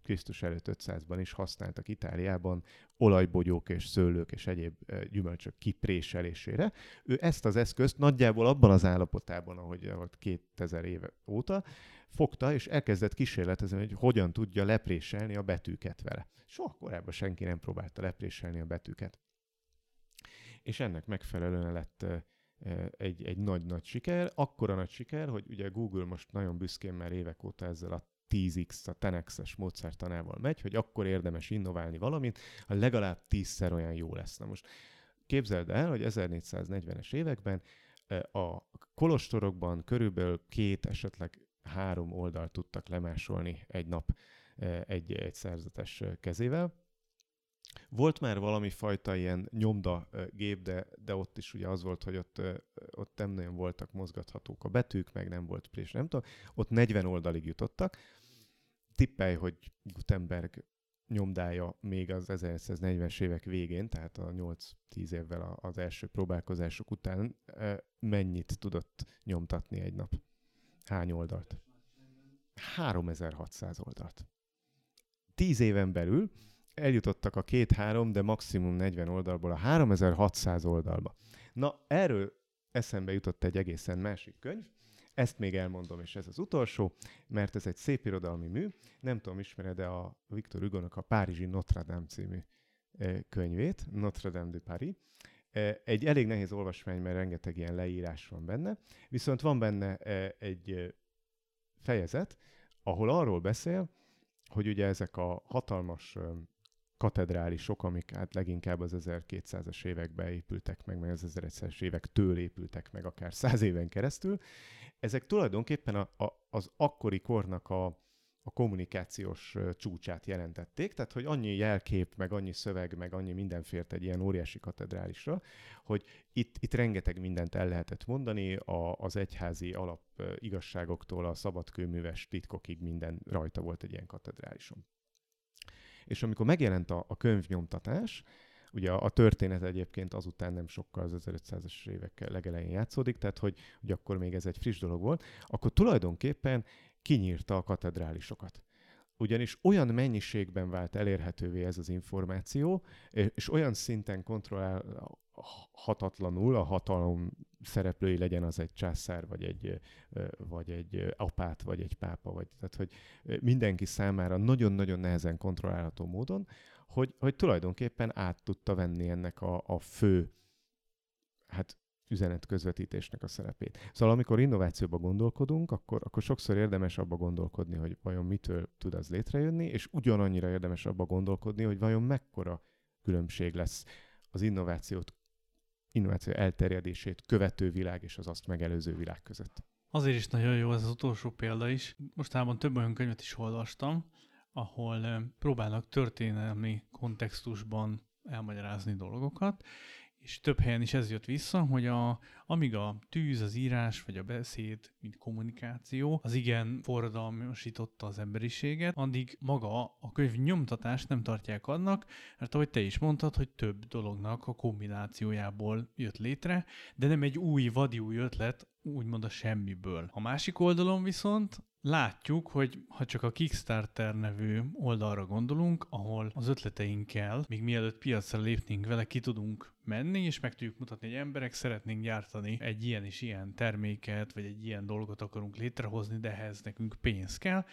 Krisztus előtt 500-ban is használtak Itáliában olajbogyók és szőlők és egyéb gyümölcsök kipréselésére. Ő ezt az eszközt nagyjából abban az állapotában, ahogy volt 2000 éve óta, fogta és elkezdett kísérletezni, hogy hogyan tudja lepréselni a betűket vele. Soha korábban senki nem próbálta lepréselni a betűket. És ennek megfelelően lett egy, egy nagy-nagy siker. Akkora nagy siker, hogy ugye Google most nagyon büszkén már évek óta ezzel a 10x, a 10x-es módszertanával megy, hogy akkor érdemes innoválni valamit, ha legalább tízszer olyan jó lesz. Na most képzeld el, hogy 1440-es években a kolostorokban körülbelül két, esetleg három oldalt tudtak lemásolni egy nap egy, egy szerzetes kezével, volt már valami fajta ilyen nyomda gép, de, de ott is ugye az volt, hogy ott, ott nem nagyon voltak mozgathatók a betűk, meg nem volt prés, nem tudom. Ott 40 oldalig jutottak. Tippelj, hogy Gutenberg nyomdája még az 1940-es évek végén, tehát a 8-10 évvel az első próbálkozások után mennyit tudott nyomtatni egy nap? Hány oldalt? 3600 oldalt tíz éven belül eljutottak a két-három, de maximum 40 oldalból a 3600 oldalba. Na, erről eszembe jutott egy egészen másik könyv, ezt még elmondom, és ez az utolsó, mert ez egy szép irodalmi mű. Nem tudom, ismered de a Viktor Hugo-nak a Párizsi Notre Dame című eh, könyvét, Notre Dame de Paris. Eh, egy elég nehéz olvasmány, mert rengeteg ilyen leírás van benne, viszont van benne eh, egy fejezet, ahol arról beszél, hogy ugye ezek a hatalmas katedrálisok, amik hát leginkább az 1200-as években épültek meg, meg az 1100-es évektől épültek meg akár száz éven keresztül, ezek tulajdonképpen a, a, az akkori kornak a, a kommunikációs csúcsát jelentették, tehát hogy annyi jelkép, meg annyi szöveg, meg annyi minden fért egy ilyen óriási katedrálisra, hogy itt, itt rengeteg mindent el lehetett mondani, a, az egyházi alap igazságoktól a szabadkőműves titkokig minden rajta volt egy ilyen katedrálison. És amikor megjelent a, a könyvnyomtatás, ugye a, a történet egyébként azután nem sokkal az 1500-as évek legelején játszódik, tehát hogy, hogy akkor még ez egy friss dolog volt, akkor tulajdonképpen kinyírta a katedrálisokat. Ugyanis olyan mennyiségben vált elérhetővé ez az információ, és olyan szinten kontrollálhatatlanul a hatalom szereplői legyen az egy császár, vagy egy, vagy egy apát, vagy egy pápa, vagy tehát, hogy mindenki számára nagyon-nagyon nehezen kontrollálható módon, hogy, hogy tulajdonképpen át tudta venni ennek a, a fő hát üzenet közvetítésnek a szerepét. Szóval amikor innovációba gondolkodunk, akkor, akkor sokszor érdemes abba gondolkodni, hogy vajon mitől tud az létrejönni, és ugyanannyira érdemes abba gondolkodni, hogy vajon mekkora különbség lesz az innovációt, innováció elterjedését követő világ és az azt megelőző világ között. Azért is nagyon jó ez az utolsó példa is. Mostában több olyan könyvet is olvastam, ahol próbálnak történelmi kontextusban elmagyarázni dolgokat, és több helyen is ez jött vissza, hogy a, amíg a tűz, az írás vagy a beszéd, mint kommunikáció, az igen forradalmasította az emberiséget, addig maga a könyv nyomtatás nem tartják annak, mert ahogy te is mondtad, hogy több dolognak a kombinációjából jött létre, de nem egy új, vadi új ötlet, úgymond a semmiből. A másik oldalon viszont látjuk, hogy ha csak a Kickstarter nevű oldalra gondolunk, ahol az ötleteinkkel, még mielőtt piacra lépnénk vele, ki tudunk menni, és meg tudjuk mutatni, hogy emberek szeretnénk gyártani egy ilyen és ilyen terméket, vagy egy ilyen dolgot akarunk létrehozni, de ehhez nekünk pénz kell,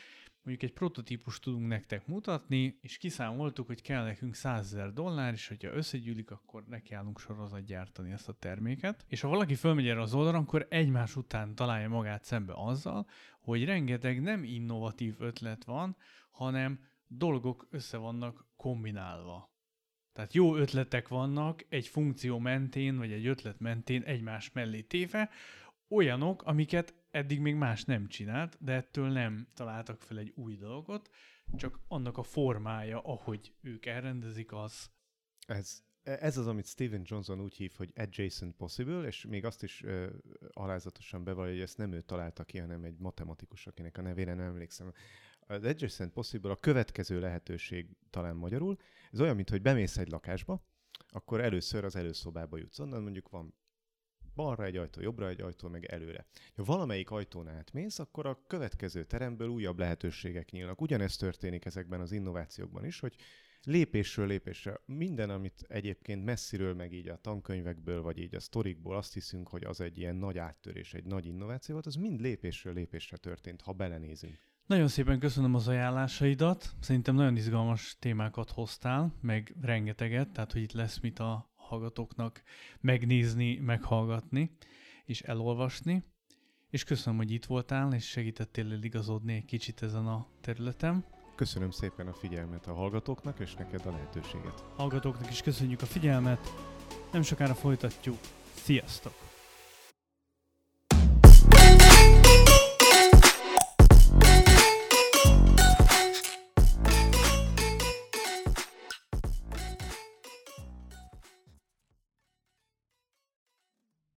mondjuk egy prototípus tudunk nektek mutatni, és kiszámoltuk, hogy kell nekünk 100 ezer dollár, és hogyha összegyűlik, akkor nekiállunk sorozat gyártani ezt a terméket. És ha valaki fölmegy erre az oldalra, akkor egymás után találja magát szembe azzal, hogy rengeteg nem innovatív ötlet van, hanem dolgok össze vannak kombinálva. Tehát jó ötletek vannak egy funkció mentén, vagy egy ötlet mentén egymás mellé téve, olyanok, amiket eddig még más nem csinált, de ettől nem találtak fel egy új dolgot, csak annak a formája, ahogy ők elrendezik, az. Ez, ez az, amit Steven Johnson úgy hív, hogy adjacent possible, és még azt is uh, alázatosan bevallja, hogy ezt nem ő találta ki, hanem egy matematikus, akinek a nevére nem emlékszem. Az adjacent possible a következő lehetőség talán magyarul. Ez olyan, mint hogy bemész egy lakásba, akkor először az előszobába jutsz. Onnan mondjuk van balra egy ajtó, jobbra egy ajtó, meg előre. Ha valamelyik ajtón átmész, akkor a következő teremből újabb lehetőségek nyílnak. Ugyanezt történik ezekben az innovációkban is, hogy lépésről lépésre minden, amit egyébként messziről, meg így a tankönyvekből, vagy így a sztorikból azt hiszünk, hogy az egy ilyen nagy áttörés, egy nagy innováció volt, az mind lépésről lépésre történt, ha belenézünk. Nagyon szépen köszönöm az ajánlásaidat. Szerintem nagyon izgalmas témákat hoztál, meg rengeteget, tehát hogy itt lesz mit a hallgatóknak megnézni, meghallgatni és elolvasni. És köszönöm, hogy itt voltál, és segítettél eligazodni egy kicsit ezen a területen. Köszönöm szépen a figyelmet a hallgatóknak, és neked a lehetőséget. Hallgatóknak is köszönjük a figyelmet. Nem sokára folytatjuk. Sziasztok!